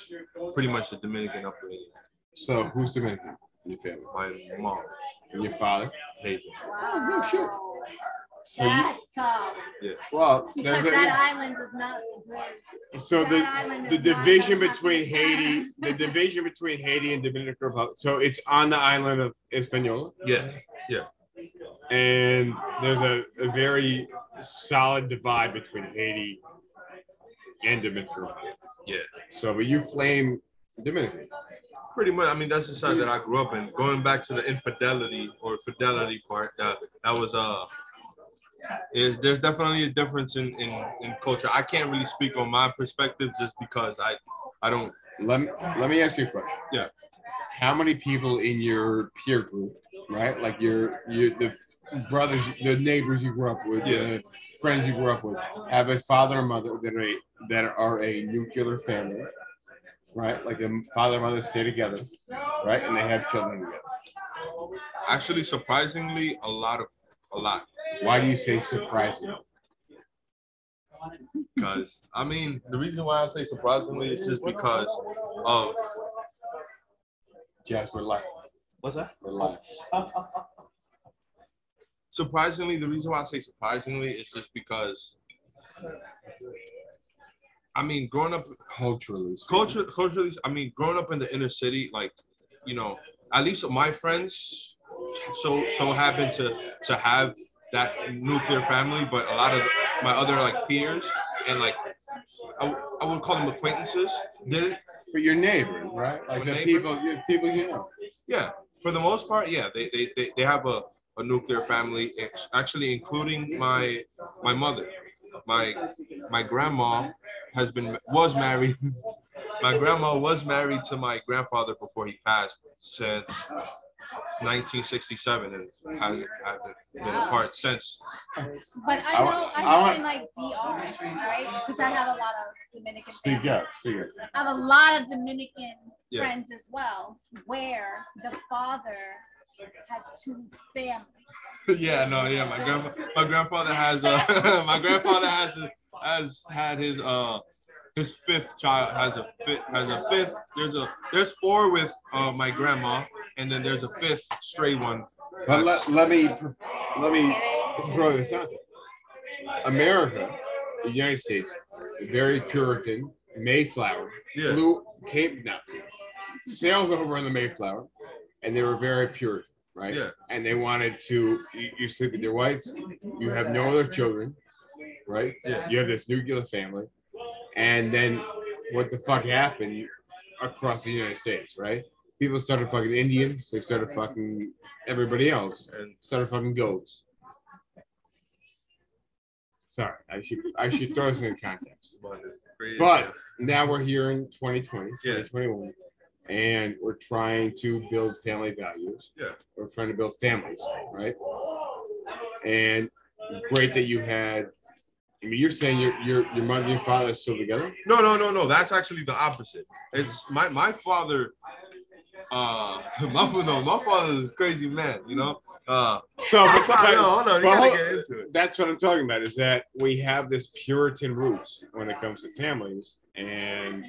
pretty much the Dominican upbringing. So who's Dominican in your family? My mom, And your father? Haitian. Wow. shit. So you, That's tough. well, Because there's that island is not good. so that the island the is not division gonna have between to- Haiti, the division between Haiti and Dominican Republic. So it's on the island of Hispaniola. Yeah, Yeah. and there's a, a very solid divide between Haiti and Dominican Republic. Yeah. So, but you claim Dominican. pretty much. I mean, that's the side that I grew up in. Going back to the infidelity or fidelity part, that that was uh, is there's definitely a difference in, in in culture. I can't really speak on my perspective just because I I don't. Let me, let me ask you a question. Yeah. How many people in your peer group, right? Like your your the brothers, the neighbors you grew up with, Yeah. the friends you grew up with, have a father and mother that are a, that are a nuclear family, right? Like a father and mother stay together, right? And they have children together. Actually, surprisingly, a lot of a lot. Why do you say surprising? Because I mean, the reason why I say surprisingly is just because of Jasper we're. What's that? We're live. surprisingly. The reason why I say surprisingly is just because. I mean, growing up Culturally. culture culturally i mean growing up in the inner city like you know at least my friends so so happen to to have that nuclear family but a lot of my other like peers and like i, w- I would call them acquaintances didn't But your neighbors, right? Like the Neighbors. people, you people you know. yeah for the most part yeah they they, they, they have a, a nuclear family actually including my my mother my my grandma has been was married my grandma was married to my grandfather before he passed since 1967 and hasn't, hasn't been apart since But I I know, wa- I I know want- in like DR, right? Because I have a lot of Dominican Speak families. up. Speak up. I have a lot of Dominican Yeah. friends as well, where the father has two families. yeah no yeah my grandma my grandfather has uh my grandfather has has had his uh his fifth child has a fifth has a fifth there's a there's four with uh my grandma and then there's a fifth stray one But let, let me let me throw this out there. America, the United States, very Puritan, Mayflower, yeah flew Cape nothing, sailed over on the Mayflower, and they were very Puritan, right? Yeah. And they wanted to you, you sleep with your wife, you have no other children, right? Yeah. You have this nuclear family, and then what the fuck happened across the United States, right? People started fucking Indians, they started fucking everybody else, and started fucking goats. Sorry, I should I should throw this in context. but. Now we're here in 2020, Yeah. 2021, and we're trying to build family values. Yeah. We're trying to build families, right? And great that you had. I mean, you're saying your your your mother and father are still together. No, no, no, no. That's actually the opposite. It's my my father. Uh, my no, my father is a crazy man. You know. Uh, So, no, hold on. You gotta get into it. that's what I'm talking about. Is that we have this Puritan roots when it comes to families, and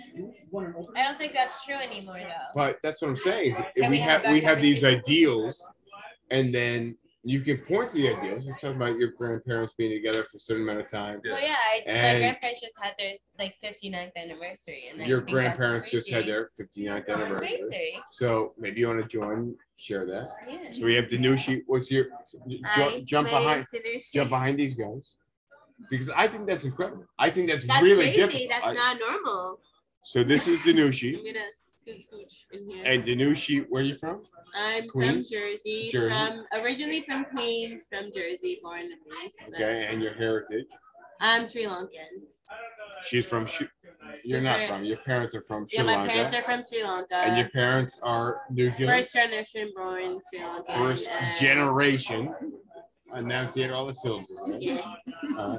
I don't think that's true anymore, though. But that's what I'm saying. Is we we have have we have these ideals, and then you can point to the ideals. You're talking about your grandparents being together for a certain amount of time. Yeah. Well, yeah, I, my grandparents just had their like 59th anniversary, and I Your grandparents just had their 59th That's anniversary. So maybe you want to join, share that. Yeah. So we have Danushi. What's your jump, jump behind jump behind these guys? Because I think that's incredible. I think that's, That's really crazy. difficult. That's I- not normal. so this is Danushi. Scooch scooch in here. And Danushi, where are you from? I'm Queens? from Jersey, Jersey. from originally from Queens, from Jersey, born and raised. Okay, and your heritage. I'm Sri Lankan. She's from. Sh- You're not from. Your parents are from Sri Yeah, my Lanka. parents are from Sri Lanka. and your parents are nuclear First generation born Sri Lankan. first and- generation. Enunciate all the syllables. right? Yeah. Uh,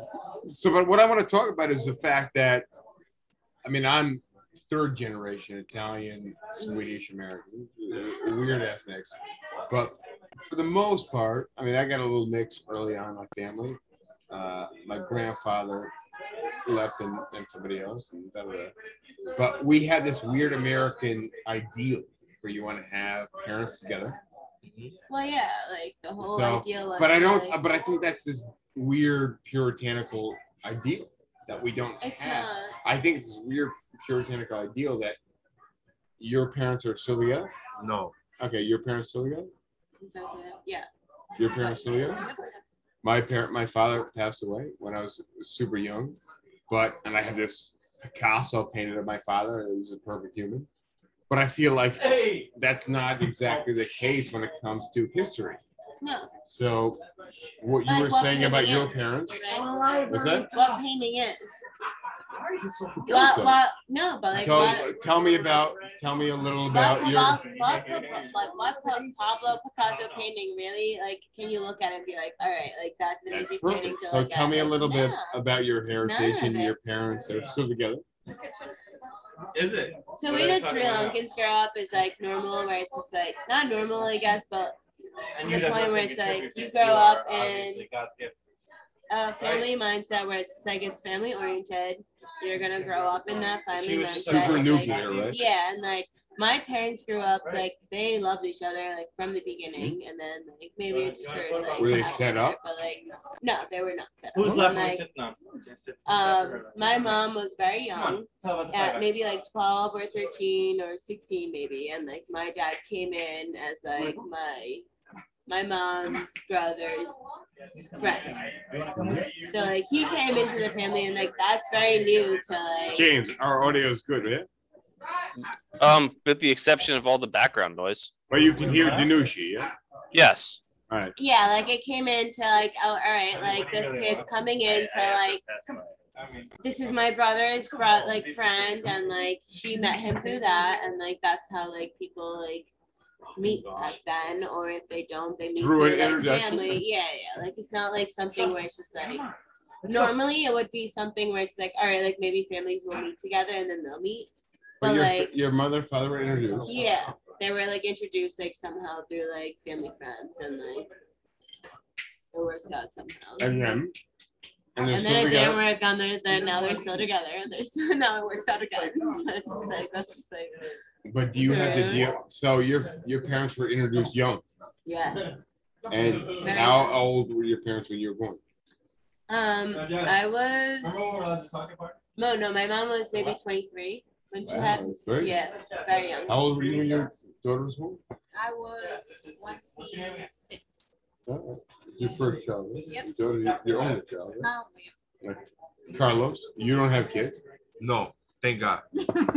so, but what I want to talk about is the fact that, I mean, I'm third generation Italian, Swedish American, weird ass mix. But for the most part, I mean, I got a little mix early on in my family. Uh, my grandfather left and, and somebody else, and da, da, da. but we had this weird American ideal where you want to have parents together. Well, yeah, like the whole So, idea was. But I don't. like, But I think that's this weird puritanical ideal that we don't it's have. not. I think it's this weird puritanical ideal that your parents are still together. No. Okay, your parents still together. I'm sorry to say that. Yeah. Your parents still together. My parent, my father passed away when I was super young, but and I have this Picasso painted of my father. and He was a perfect human. But I feel like hey. that's not exactly the case when it comes to history. No. So, what you Like were what saying about painting your is, parents, Right? was that? What painting is? What, what, no, but like so what, tell me about tell me a little what, about your what, what, like what Pa- Pablo Picasso painting really like? Can you look at it and be like, all right, like that's an That's easy painting perfect. to So look tell at? me a Like, little bit no. about your heritage of and it. your parents are still together. Is it? The way that Sri Lankans grow up is like normal, where it's just like not normal, I guess, but And to the point where it's like you grow are up in obviously God's gift. a family mindset where it's like it's family oriented. You're gonna grow up in that family She was mindset. Super like, nuclear, right? Yeah, and like my parents grew up like they loved each other like from the beginning, and then like maybe it deterred like. Were they set that, up? But like no, they were not set up. Who's left? Who's Like, sitting on? Um, my mom was very young on, tell about the at maybe like 12 or 13 or 16 maybe and like my dad came in as like my my mom's brother's friend so like he came into the family and like that's very new to like James, our audio is good, yeah? Um, with the exception of all the background noise. But you can hear Danushi, yeah? Yes. All right. yeah like it came into like oh all right like this kid's coming in to like this is my brother's bro- like friend and like she met him through that and like that's how like people like Oh meet back then or if they don't they meet Through through, an like family. Yeah yeah like it's not like something where it's just like normally it would be something where it's like all right like maybe families will meet together and then they'll meet. But but your, like your mother, father were introduced. yeah they were like introduced like somehow through like family friends and like it worked out somehow. And then, and and still then it didn't together. work on their then now they're still together and they're still now it works out again. That's just like that's just like But do you have to deal? So your your parents were introduced young, yeah. and Very how young. old were your parents when you were born? Um I was remember when we were on the talking part? no no my mom was maybe twenty three when she Wow, had that's very. yeah, very young. How old were you when your daughter was born? I was twenty-six. Oh, Your first child. right? Yep. Your daughter, your- your only child. right? My only. Carlos, you don't have kids, No, thank God.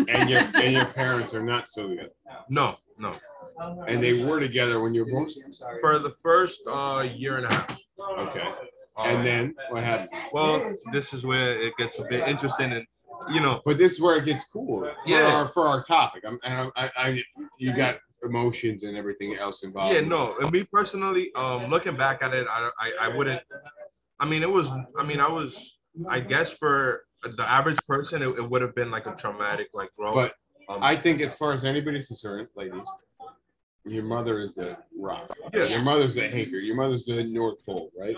and your and your parents are not so good, No, no. and they were together when you were born. For the first uh year and a half. Okay. Um, And then what happened? well, this is where it gets a bit interesting, and you know, But this is where it gets cool for Yeah. our for our topic. I'm, and I, I, you got emotions and everything else involved. yeah, no. And me personally, um, looking back at it, I, I, I wouldn't. I mean, it was. I mean, I was. I guess for the average person, it, it would have been like a traumatic like growth. But um, I think as far as anybody's concerned, ladies, your mother is the rock. Yeah. Your mother's the anchor. Your mother's the North Pole, right?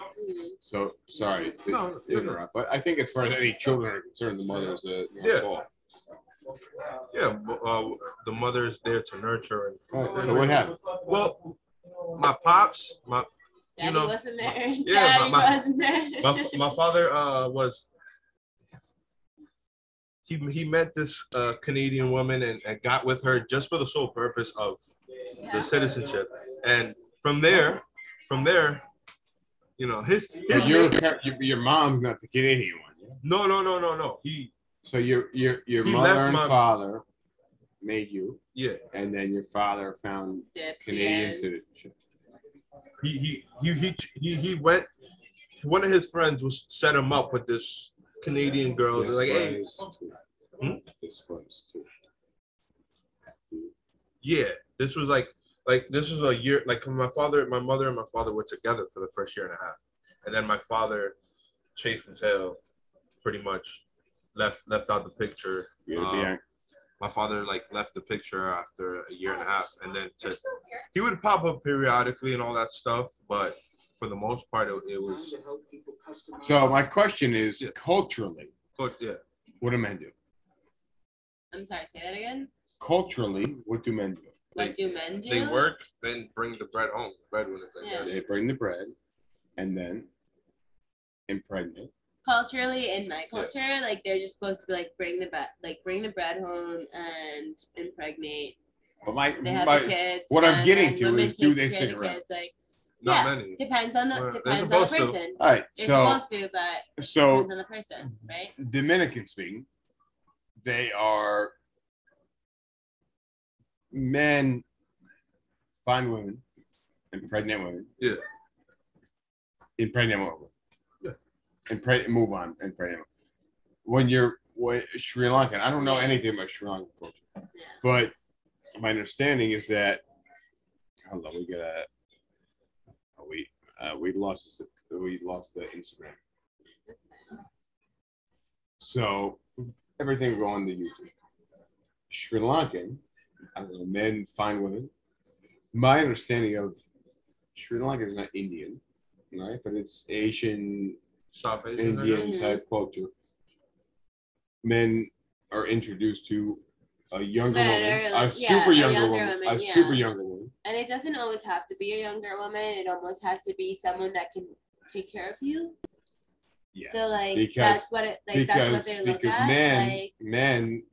So sorry to No, interrupt, but I think as far as any children are concerned, the mother is the North Yeah. Pole. Yeah, uh, the mother is there to nurture and. All right, so what happened? Well, my pops, my Daddy know, wasn't there. yeah, Daddy my- my- wasn't there. my, my father uh was he, he met this uh, Canadian woman and, and got with her just for the sole purpose of the citizenship. And from there, from there, you know, his his But your, your your mom's not the Canadian one. yeah? no no no no no he So your your your He mother left and my- father made you, yeah and then your father found Dip, Canadian yeah. citizenship. he he he he he, he went. One of his friends was set him up with this Canadian girl. They're This like, hey, was too. Hmm? This was too. Yeah, this was like like this was a year like my father, my mother, and my father were together for the first year and a half, and then my father, chased Chase Mateo, pretty much left left out the picture. Um, my father like left the picture after a year and a half, and then to, he would pop up periodically and all that stuff, but for the most part, it, it was. So my question is, Yeah. culturally, But yeah, what do men do? I'm sorry, say that again. Culturally, what do men do? What do men do? they work, then bring the bread home. Breadwinners, I Yeah. They bring the bread, and then impregnate. Culturally in my culture, like they're just supposed to be like bring the bread, like bring the bread home and impregnate. But my, They have my the kids. what I'm getting to is, do they care of stick around? kids, Like Not yeah, many. depends on the Well, depends on the supposed to. person. all right. They're So supposed to, but so depends on the person, right? Dominican speaking, they are men find women, impregnate women. Yeah. Impregnate women. Yeah. and move on, and pray. When you're what Sri Lankan. I don't know anything about Sri Lankan culture, but my understanding is that hold on, we got a we uh, we lost we lost the Instagram. So everything will go on the YouTube. Sri Lankan, I don't know, men find women. My understanding of Sri Lanka is not Indian, right? But it's Asian, South Asian. I guess. Indian type mm-hmm. culture. Men are introduced to a younger Men woman, are a like- yeah, super a younger, younger woman, woman, a yeah. super younger woman. And it doesn't always have to be a younger woman. It almost has to be someone that can take care of you. Yes. So like because that's what it like that's what because they look because at. men like men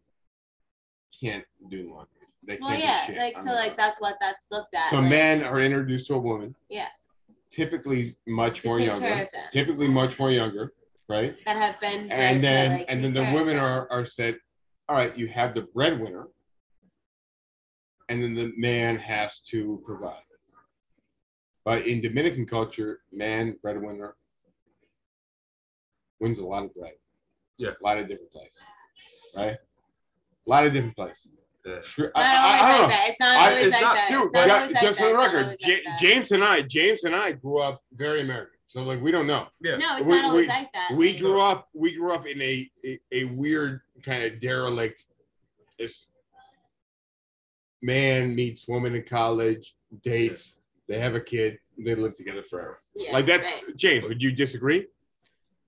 can't do laundry. They well can't do yeah, shit like on so their like that's what that's looked at. So like, men are introduced to a woman. Yeah. Typically much more younger. care of them. Typically much more younger, right? that have been bred And to, then like, and then the women are are said, all right, you have the breadwinner, and then the man has to provide. But in Dominican culture, man breadwinner wins a lot of bread. Yeah. A lot of different places. Right? A lot of different places. Yeah. Sure. It's not I- I- always I don't like know. that. It's not always it's like not- that. Dude, It's but not like just that. for the record, always Ja- like. James and I, James and I grew up very American. So like we don't know. Yeah. No, it's we- not always we- like that. We like- grew up. We grew up in a a, a weird kind of derelict. It's man meets woman in college, dates, they have a kid, they live together forever. yeah, like that's right. James. Would you disagree?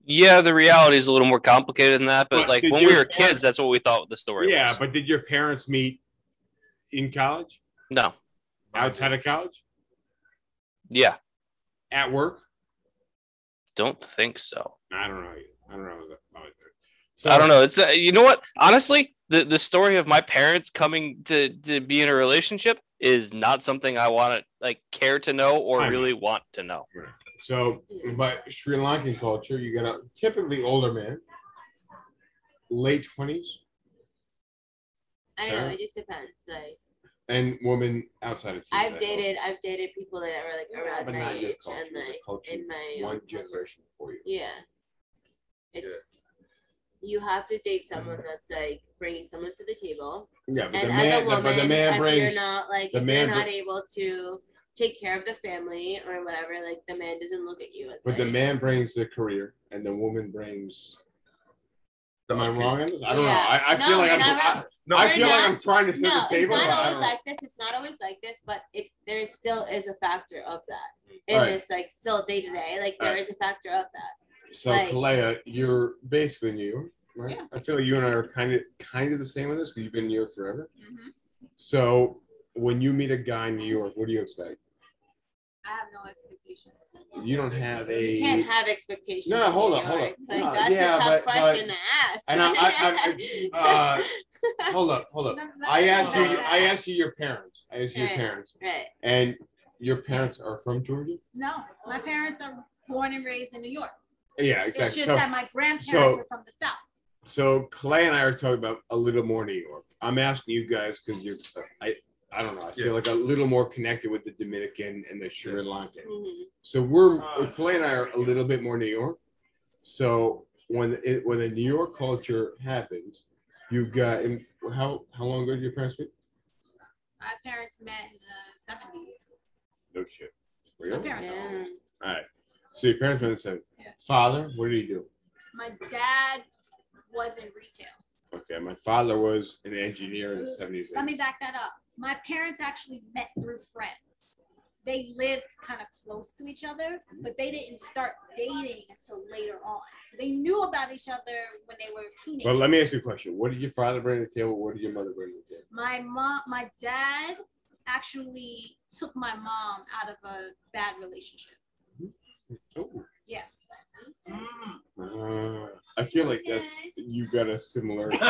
Yeah, the reality is a little more complicated than that. But, But like when we were kids, that's what we thought the story Yeah, was. but did your parents meet in college, no. outside of college, Yeah. at work? Don't think so. I don't know. I don't know. So, I don't know. It's uh, you know what? Honestly, the the story of my parents coming to to be in a relationship is not something I want to like care to know or I know. really want to know. So, but Sri Lankan culture, you got a typically older man, late twenties, I don't know. It just depends. Like and woman outside of. I've that dated, I've dated people that were like around but my age culture, and the like culture in my one generation before you. Yeah. It's you have to date someone that's like bringing someone to the table. Yeah, but and the as a man, the, but the man if brings. you're not like the if man you're not br- able to take care of the family or whatever, like the man doesn't look at you as But the man brings the career, and the woman brings. Am I wrong on this? I don't Yeah. know. I, I No, feel like I'm. not I. No, I You're feel like I'm trying to set no, the it's table. not but I always like this. It's not always like this, but it's there still is a factor of that in Alright. this like still day to day. Like there is a factor of that. So like- Kalea, you're basically New York, right? Yeah. I feel like you and I are kind of kind of the same on this because you've been in New York forever. Mhm. So when you meet a guy in New York, what do you expect? I have no expectations. You don't have a. You can't have expectations. No, in hold on, hold on. Like No, that's yeah, a tough but- question but- to ask. And I- I- I- uh, hold up, hold up. I asked you. I asked you your parents. I asked you your parents, right. and your parents are from Georgia. No, my parents are born and raised in New York. Yeah, exactly. It's just So, that my grandparents so- were from the South. so Clay and I are talking about a little more New York. I'm asking you guys because you're. I. I don't know. I feel Yeah. like a little more connected with the Dominican and the Sri Lankan. Mhm. So we're Clay and I are a little bit more New York. So when it, when the New York culture happens, you've got and how how long ago did your parents meet? My parents met in the seventies. No shit. My Really? parents Yeah. old. All right. So your parents met and said, Yeah. Father, what did he do? My dad was in retail. Okay, my father was an engineer in the seventies. Let me back that up. My parents actually met through friends. They lived kind of close to each other, but they didn't start dating until later on. So they knew about each other when they were teenagers. Well, let me ask you a question. What did your father bring to the table? What did your mother bring to the table? my mom, my dad actually took my mom out of a bad relationship. Oh. Yeah. Uh, I feel like that's you got a similar.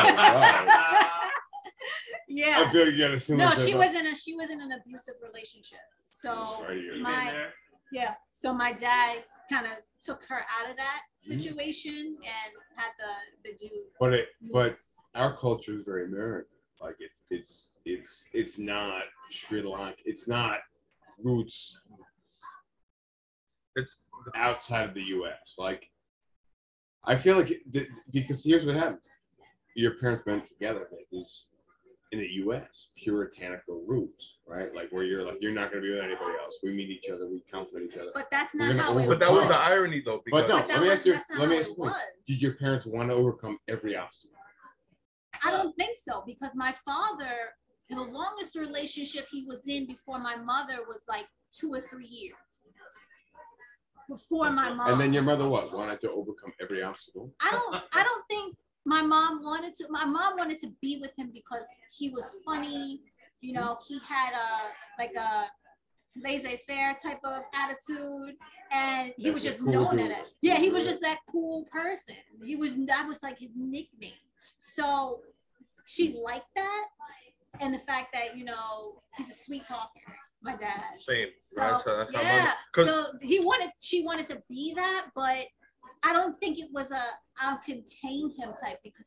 kind of vibe. I Yeah. feel like you got a similar. No, she was in a she was in an abusive relationship. So I'm sorry to hear that. my yeah, so my dad kind of took her out of that Mhm. situation and had the the dude. But it, but our culture is very American. Like it's it's it's it's not Sri Lanka. It's not roots It's outside of the U.S. Like I feel like it, th- because here's what happened: your parents went together like these in the U.S. puritanical roots, right? Like where you're like you're not going to be with anybody else. We meet each other, we compliment each other. But that's not gonna how it But that was was. the irony though, because But no, But let me was- ask you. Let me ask you. Did your parents want to overcome every obstacle? I don't think so because my father, the longest relationship he was in before my mother was like two or three years. Before my mom. And then your mother was Wanted to overcome every obstacle. I don't I don't think my mom wanted to my mom wanted to be with him because he was funny, you know, he had a like a laissez-faire type of attitude and he was That's a just cool known at it. Yeah, he was just that cool person. He was that was like his nickname. So she liked that and the fact that, you know, he's a sweet talker, my dad. same, So right? So that's yeah, mine. So he wanted, she wanted to be that, but I don't think it was a I'll contain him type because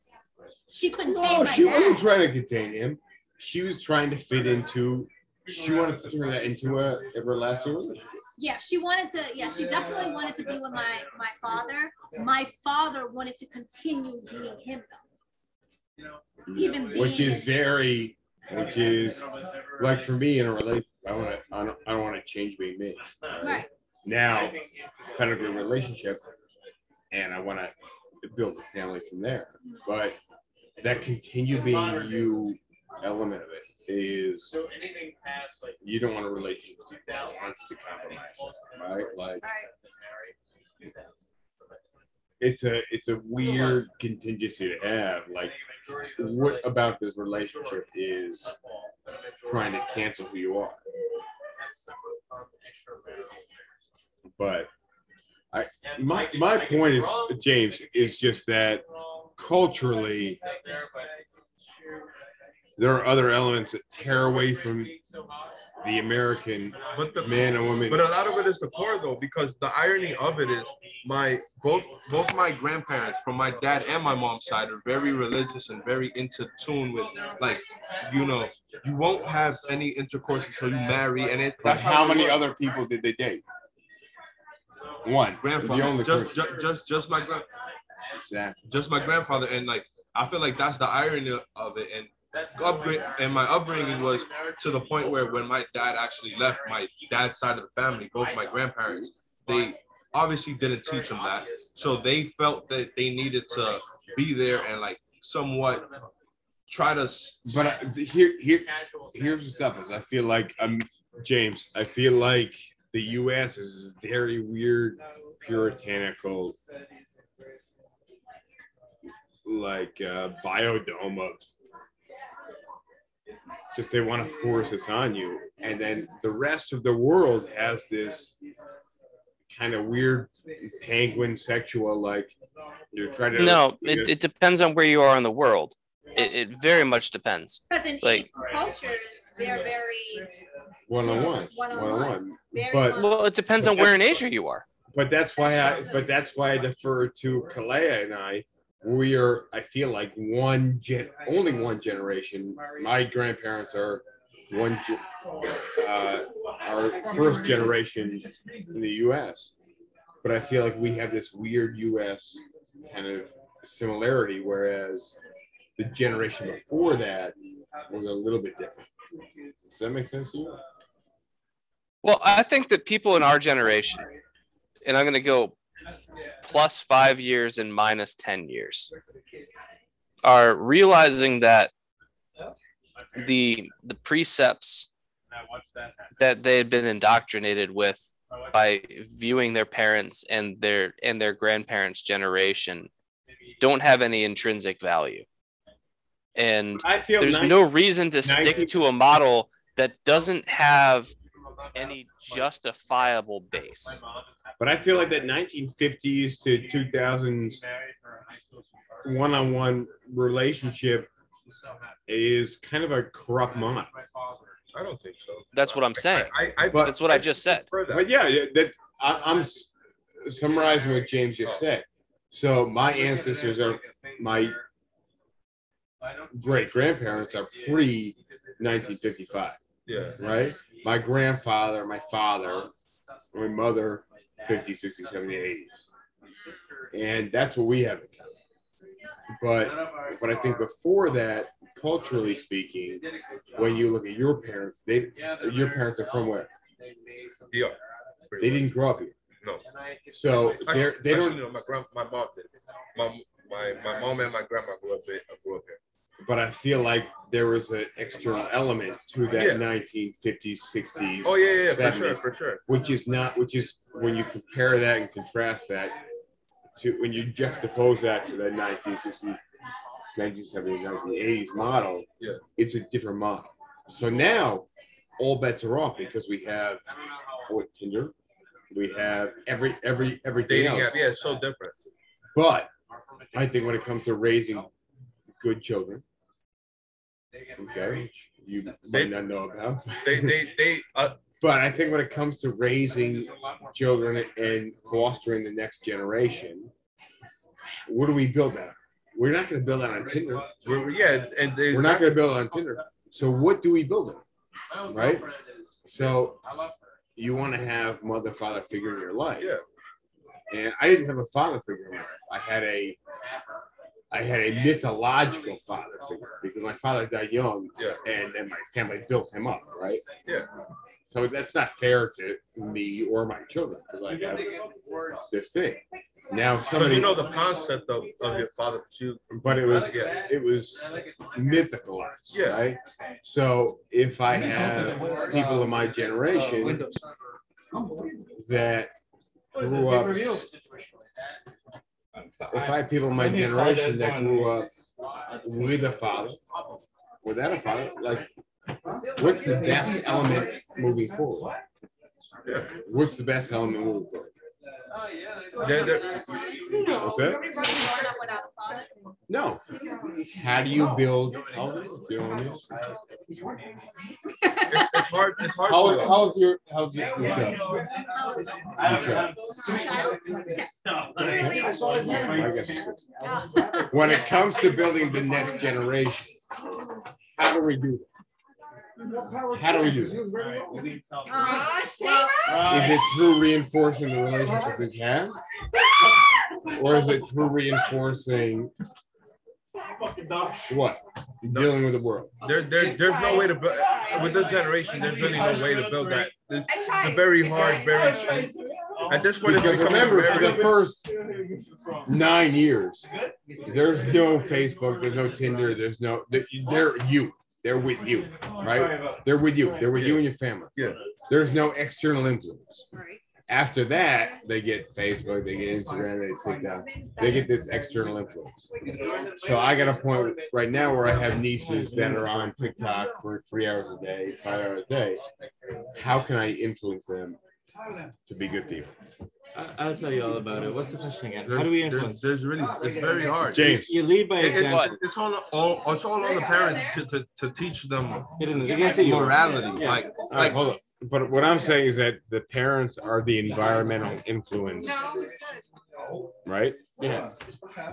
she couldn't No, my she wasn't trying to contain him. She was trying to fit into. She wanted to turn that into a everlasting relationship. Yeah, she wanted to. Yeah, she definitely wanted to be with my my father. My father wanted to continue being him though. You know. Even being which is very, which is like for me in a relationship. I want to. I don't. I don't want to change being me. right. Now, kind of a relationship, and I want to build a family from there. But that continue being you element of it is so anything past like you don't want a relationship that wants to compromise, right? Like it's a it's a weird contingency to have. Like what about this relationship is trying to cancel who you are? But I my my point is James is just that culturally there are other elements that tear away from the American but the man and woman. But a lot of it is the core though, because the irony of it is my both both my grandparents from my dad and my mom's side are very religious and very into tune with like you know you won't have any intercourse until you marry and it But that's how many other people did they date? One. grandfather The only just, just just just my grand Exactly. just my grandfather and like I feel like that's the irony of it and upgrade and my upbringing was to the point where when my dad actually left my dad's side of the family both my grandparents they obviously didn't teach him that so they felt that they needed to be there and like somewhat try to But I- here, here, here's what's up is I feel like um James, I feel like the U.S. is very weird, puritanical, like uh, biodome of just they want to force this on you, and then the rest of the world has this kind of weird penguin sexual like you're trying to No, it, it depends on where you are in the world. It, it very much depends. But in Like- cultures, they're very one on one, One one on on one. one, but Well, it depends on where in Asia you are. But that's why I, but that's why I defer to Kalea and I. We are, I feel like one gen, only one generation. My grandparents are one, ge- uh, our first generation in the U.S. But I feel like we have this weird U.S. kind of similarity, whereas the generation before that was a little bit different. Does that make sense to you? Well, I think that people in our generation, and I'm going to go plus five years and minus 10 years, are realizing that the the precepts that they had been indoctrinated with by viewing their parents and their and their grandparents generation don't have any intrinsic value. And I feel there's nice- no reason to stick to a model that doesn't have any justifiable base. But I feel like that 1950s to 2000s one-on-one relationship is kind of a corrupt model. I don't think so That's what I'm saying. I, I, But- That's what I just said. But yeah, yeah, that I, I'm s- summarizing what James just said. So my ancestors are my great grandparents are pre 1955, yeah right? My grandfather, my father, my mother, 50, 60, 70, 80s. And that's what we have in common. But but I think before that, culturally speaking, when you look at your parents, they your parents are from where? Yeah. They didn't grow up here. No. So they're they don't no, my grand, my mom did. My my my mom and my grandma grew up. Grew up here. But I feel like there was an external element to oh, that Yeah. 1950s, 60s. Oh yeah, yeah, yeah, for sure, for sure. Which is not, which is when you compare that and contrast that to when you juxtapose that to the 1960s, 1970s, 1980s model. Yeah. It's a different model. So now all bets are off because we have what Tinder, we have every every everything Dating else. app, yeah, it's so different. But I think when it comes to raising good children, okay, which you might not know about. They they they uh, But I think when it comes to raising children and fostering the next generation, what do we build that? on? We're not going to build that on Tinder. we're, yeah, and they, We're not going to build it on Tinder. So what do we build it? Right? So you want to have mother father figure in your life. Yeah. And I didn't have a father figure in my life. I had a I had a mythological father figure because my father died young Yeah. and then my family built him up, right? Yeah. So that's not fair to me or my children because I have this thing. Now Because somebody you know the concept of, of your father, too, but it was Yeah. it was mythicalized, Yeah. right? So if I have people of my generation that grew up, if I have people in my generation that grew up with a father, without a father, like, what's the best element moving forward? Yeah. What's the best element moving forward? They're- they're- What's that? Growing up without a father. No. How do you build? Oh, you know what I mean? it's, it's hard. It's hard. How, to, how old your how old your your child? Child? Child? I guess it's six. Oh. When it comes to building the next generation, how do we do that? How do we do that? Is it through reinforcing the relationship we have? Or is it through reinforcing what? Dealing with the world. there, there, there's no way to build with this generation. There's really no way to build that. It's, it's very hard. Very at this point. it's Because becoming remember, for the first nine years, there's no Facebook, there's no Tinder, there's no, they're- they're you. They're with you, right? They're with you. They're with you and your family. Yeah. There's no external influence. right. After that, they get Facebook, they get Instagram, they get TikTok, they get this external influence. So I got a point right now where I have nieces that are on TikTok for three hours a day, five hours a day. How can I influence them to be good people? I- I'll tell you all about it. What's the question again? There's, How do we influence? there's really. It's very hard. James. You lead by It- it's, example. it's all, all it's all on the parents to, to, to teach them Get the- they can't see you. morality. Yeah. Like All right, like hold on. But what I'm saying is that the parents are the environmental influence, right? Yeah.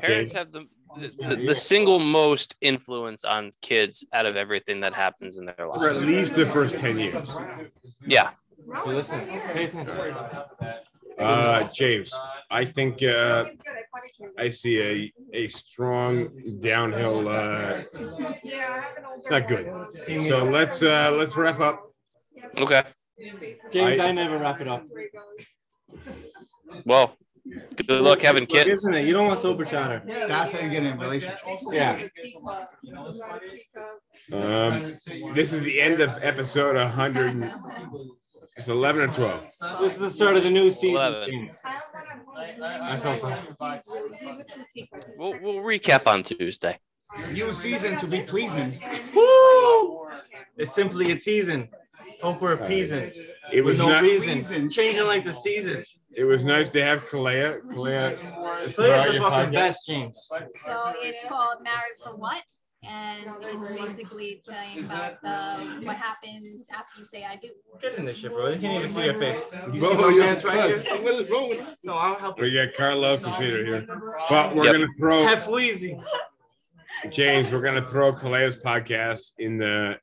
Parents have the, the the single most influence on kids out of everything that happens in their For at least the first 10 years. Yeah. You listen. Pay attention. Uh, James, I think uh, I see a, a strong downhill. Uh, it's not good. So let's uh, let's wrap up. Okay. James, I- I, never wrap it up. Well, good luck having kids. Isn't it? You don't want sober chatter. That's how you get in relationships. Yeah. Um, this is the end of episode 100. And- It's 11 or 12. This is the start of the new season. Eleven. James. I'm so sorry. We'll, we'll recap on Tuesday. New season to be pleasing. Woo! It's simply a teasing. Hope we're appeasing. It With was no not, reason. Changing like the season. it was nice to have Kalea. Kalea, Players throughout the fucking podcast. best, James. So it's called Married for What? And it's basically telling about the what happens after you say I do. Get in this shit, bro. They can't even see your face. You Bro, see my you're man's right here? What is wrong with No, I'll help you. We got Carlos and Peter here, but we're Yep. gonna throw Have Fleazy. James. We're gonna throw Kalea's podcast in the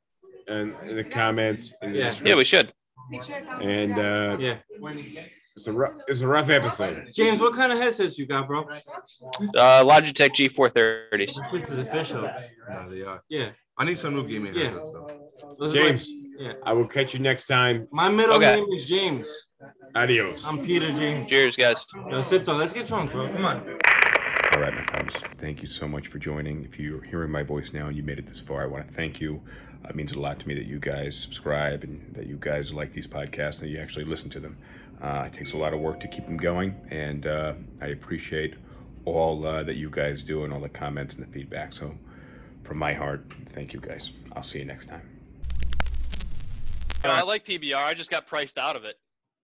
in, in the comments. In the Yeah. Yeah, we should. And uh, Yeah. It's a rough, it's a rough episode. James, what kind of headsets you got, bro? Uh, Logitech G430s. Which is official. Yeah, they are. Yeah. I need some new gaming Yeah. headsets, though. Those are James, like- yeah. I will catch you next time. My middle Okay. name is James. Adios. I'm Peter James. Cheers, guys. Yo, Sipto, let's get drunk, bro. Come on. All right, my friends. Thank you so much for joining. If you're hearing my voice now and you made it this far, I want to thank you. Uh, It means a lot to me that you guys subscribe and that you guys like these podcasts and you actually listen to them. Uh, it takes a lot of work to keep them going, and uh, I appreciate all uh, that you guys do and all the comments and the feedback. So, from my heart, thank you guys. I'll see you next time. I like PBR. I just got priced out of it.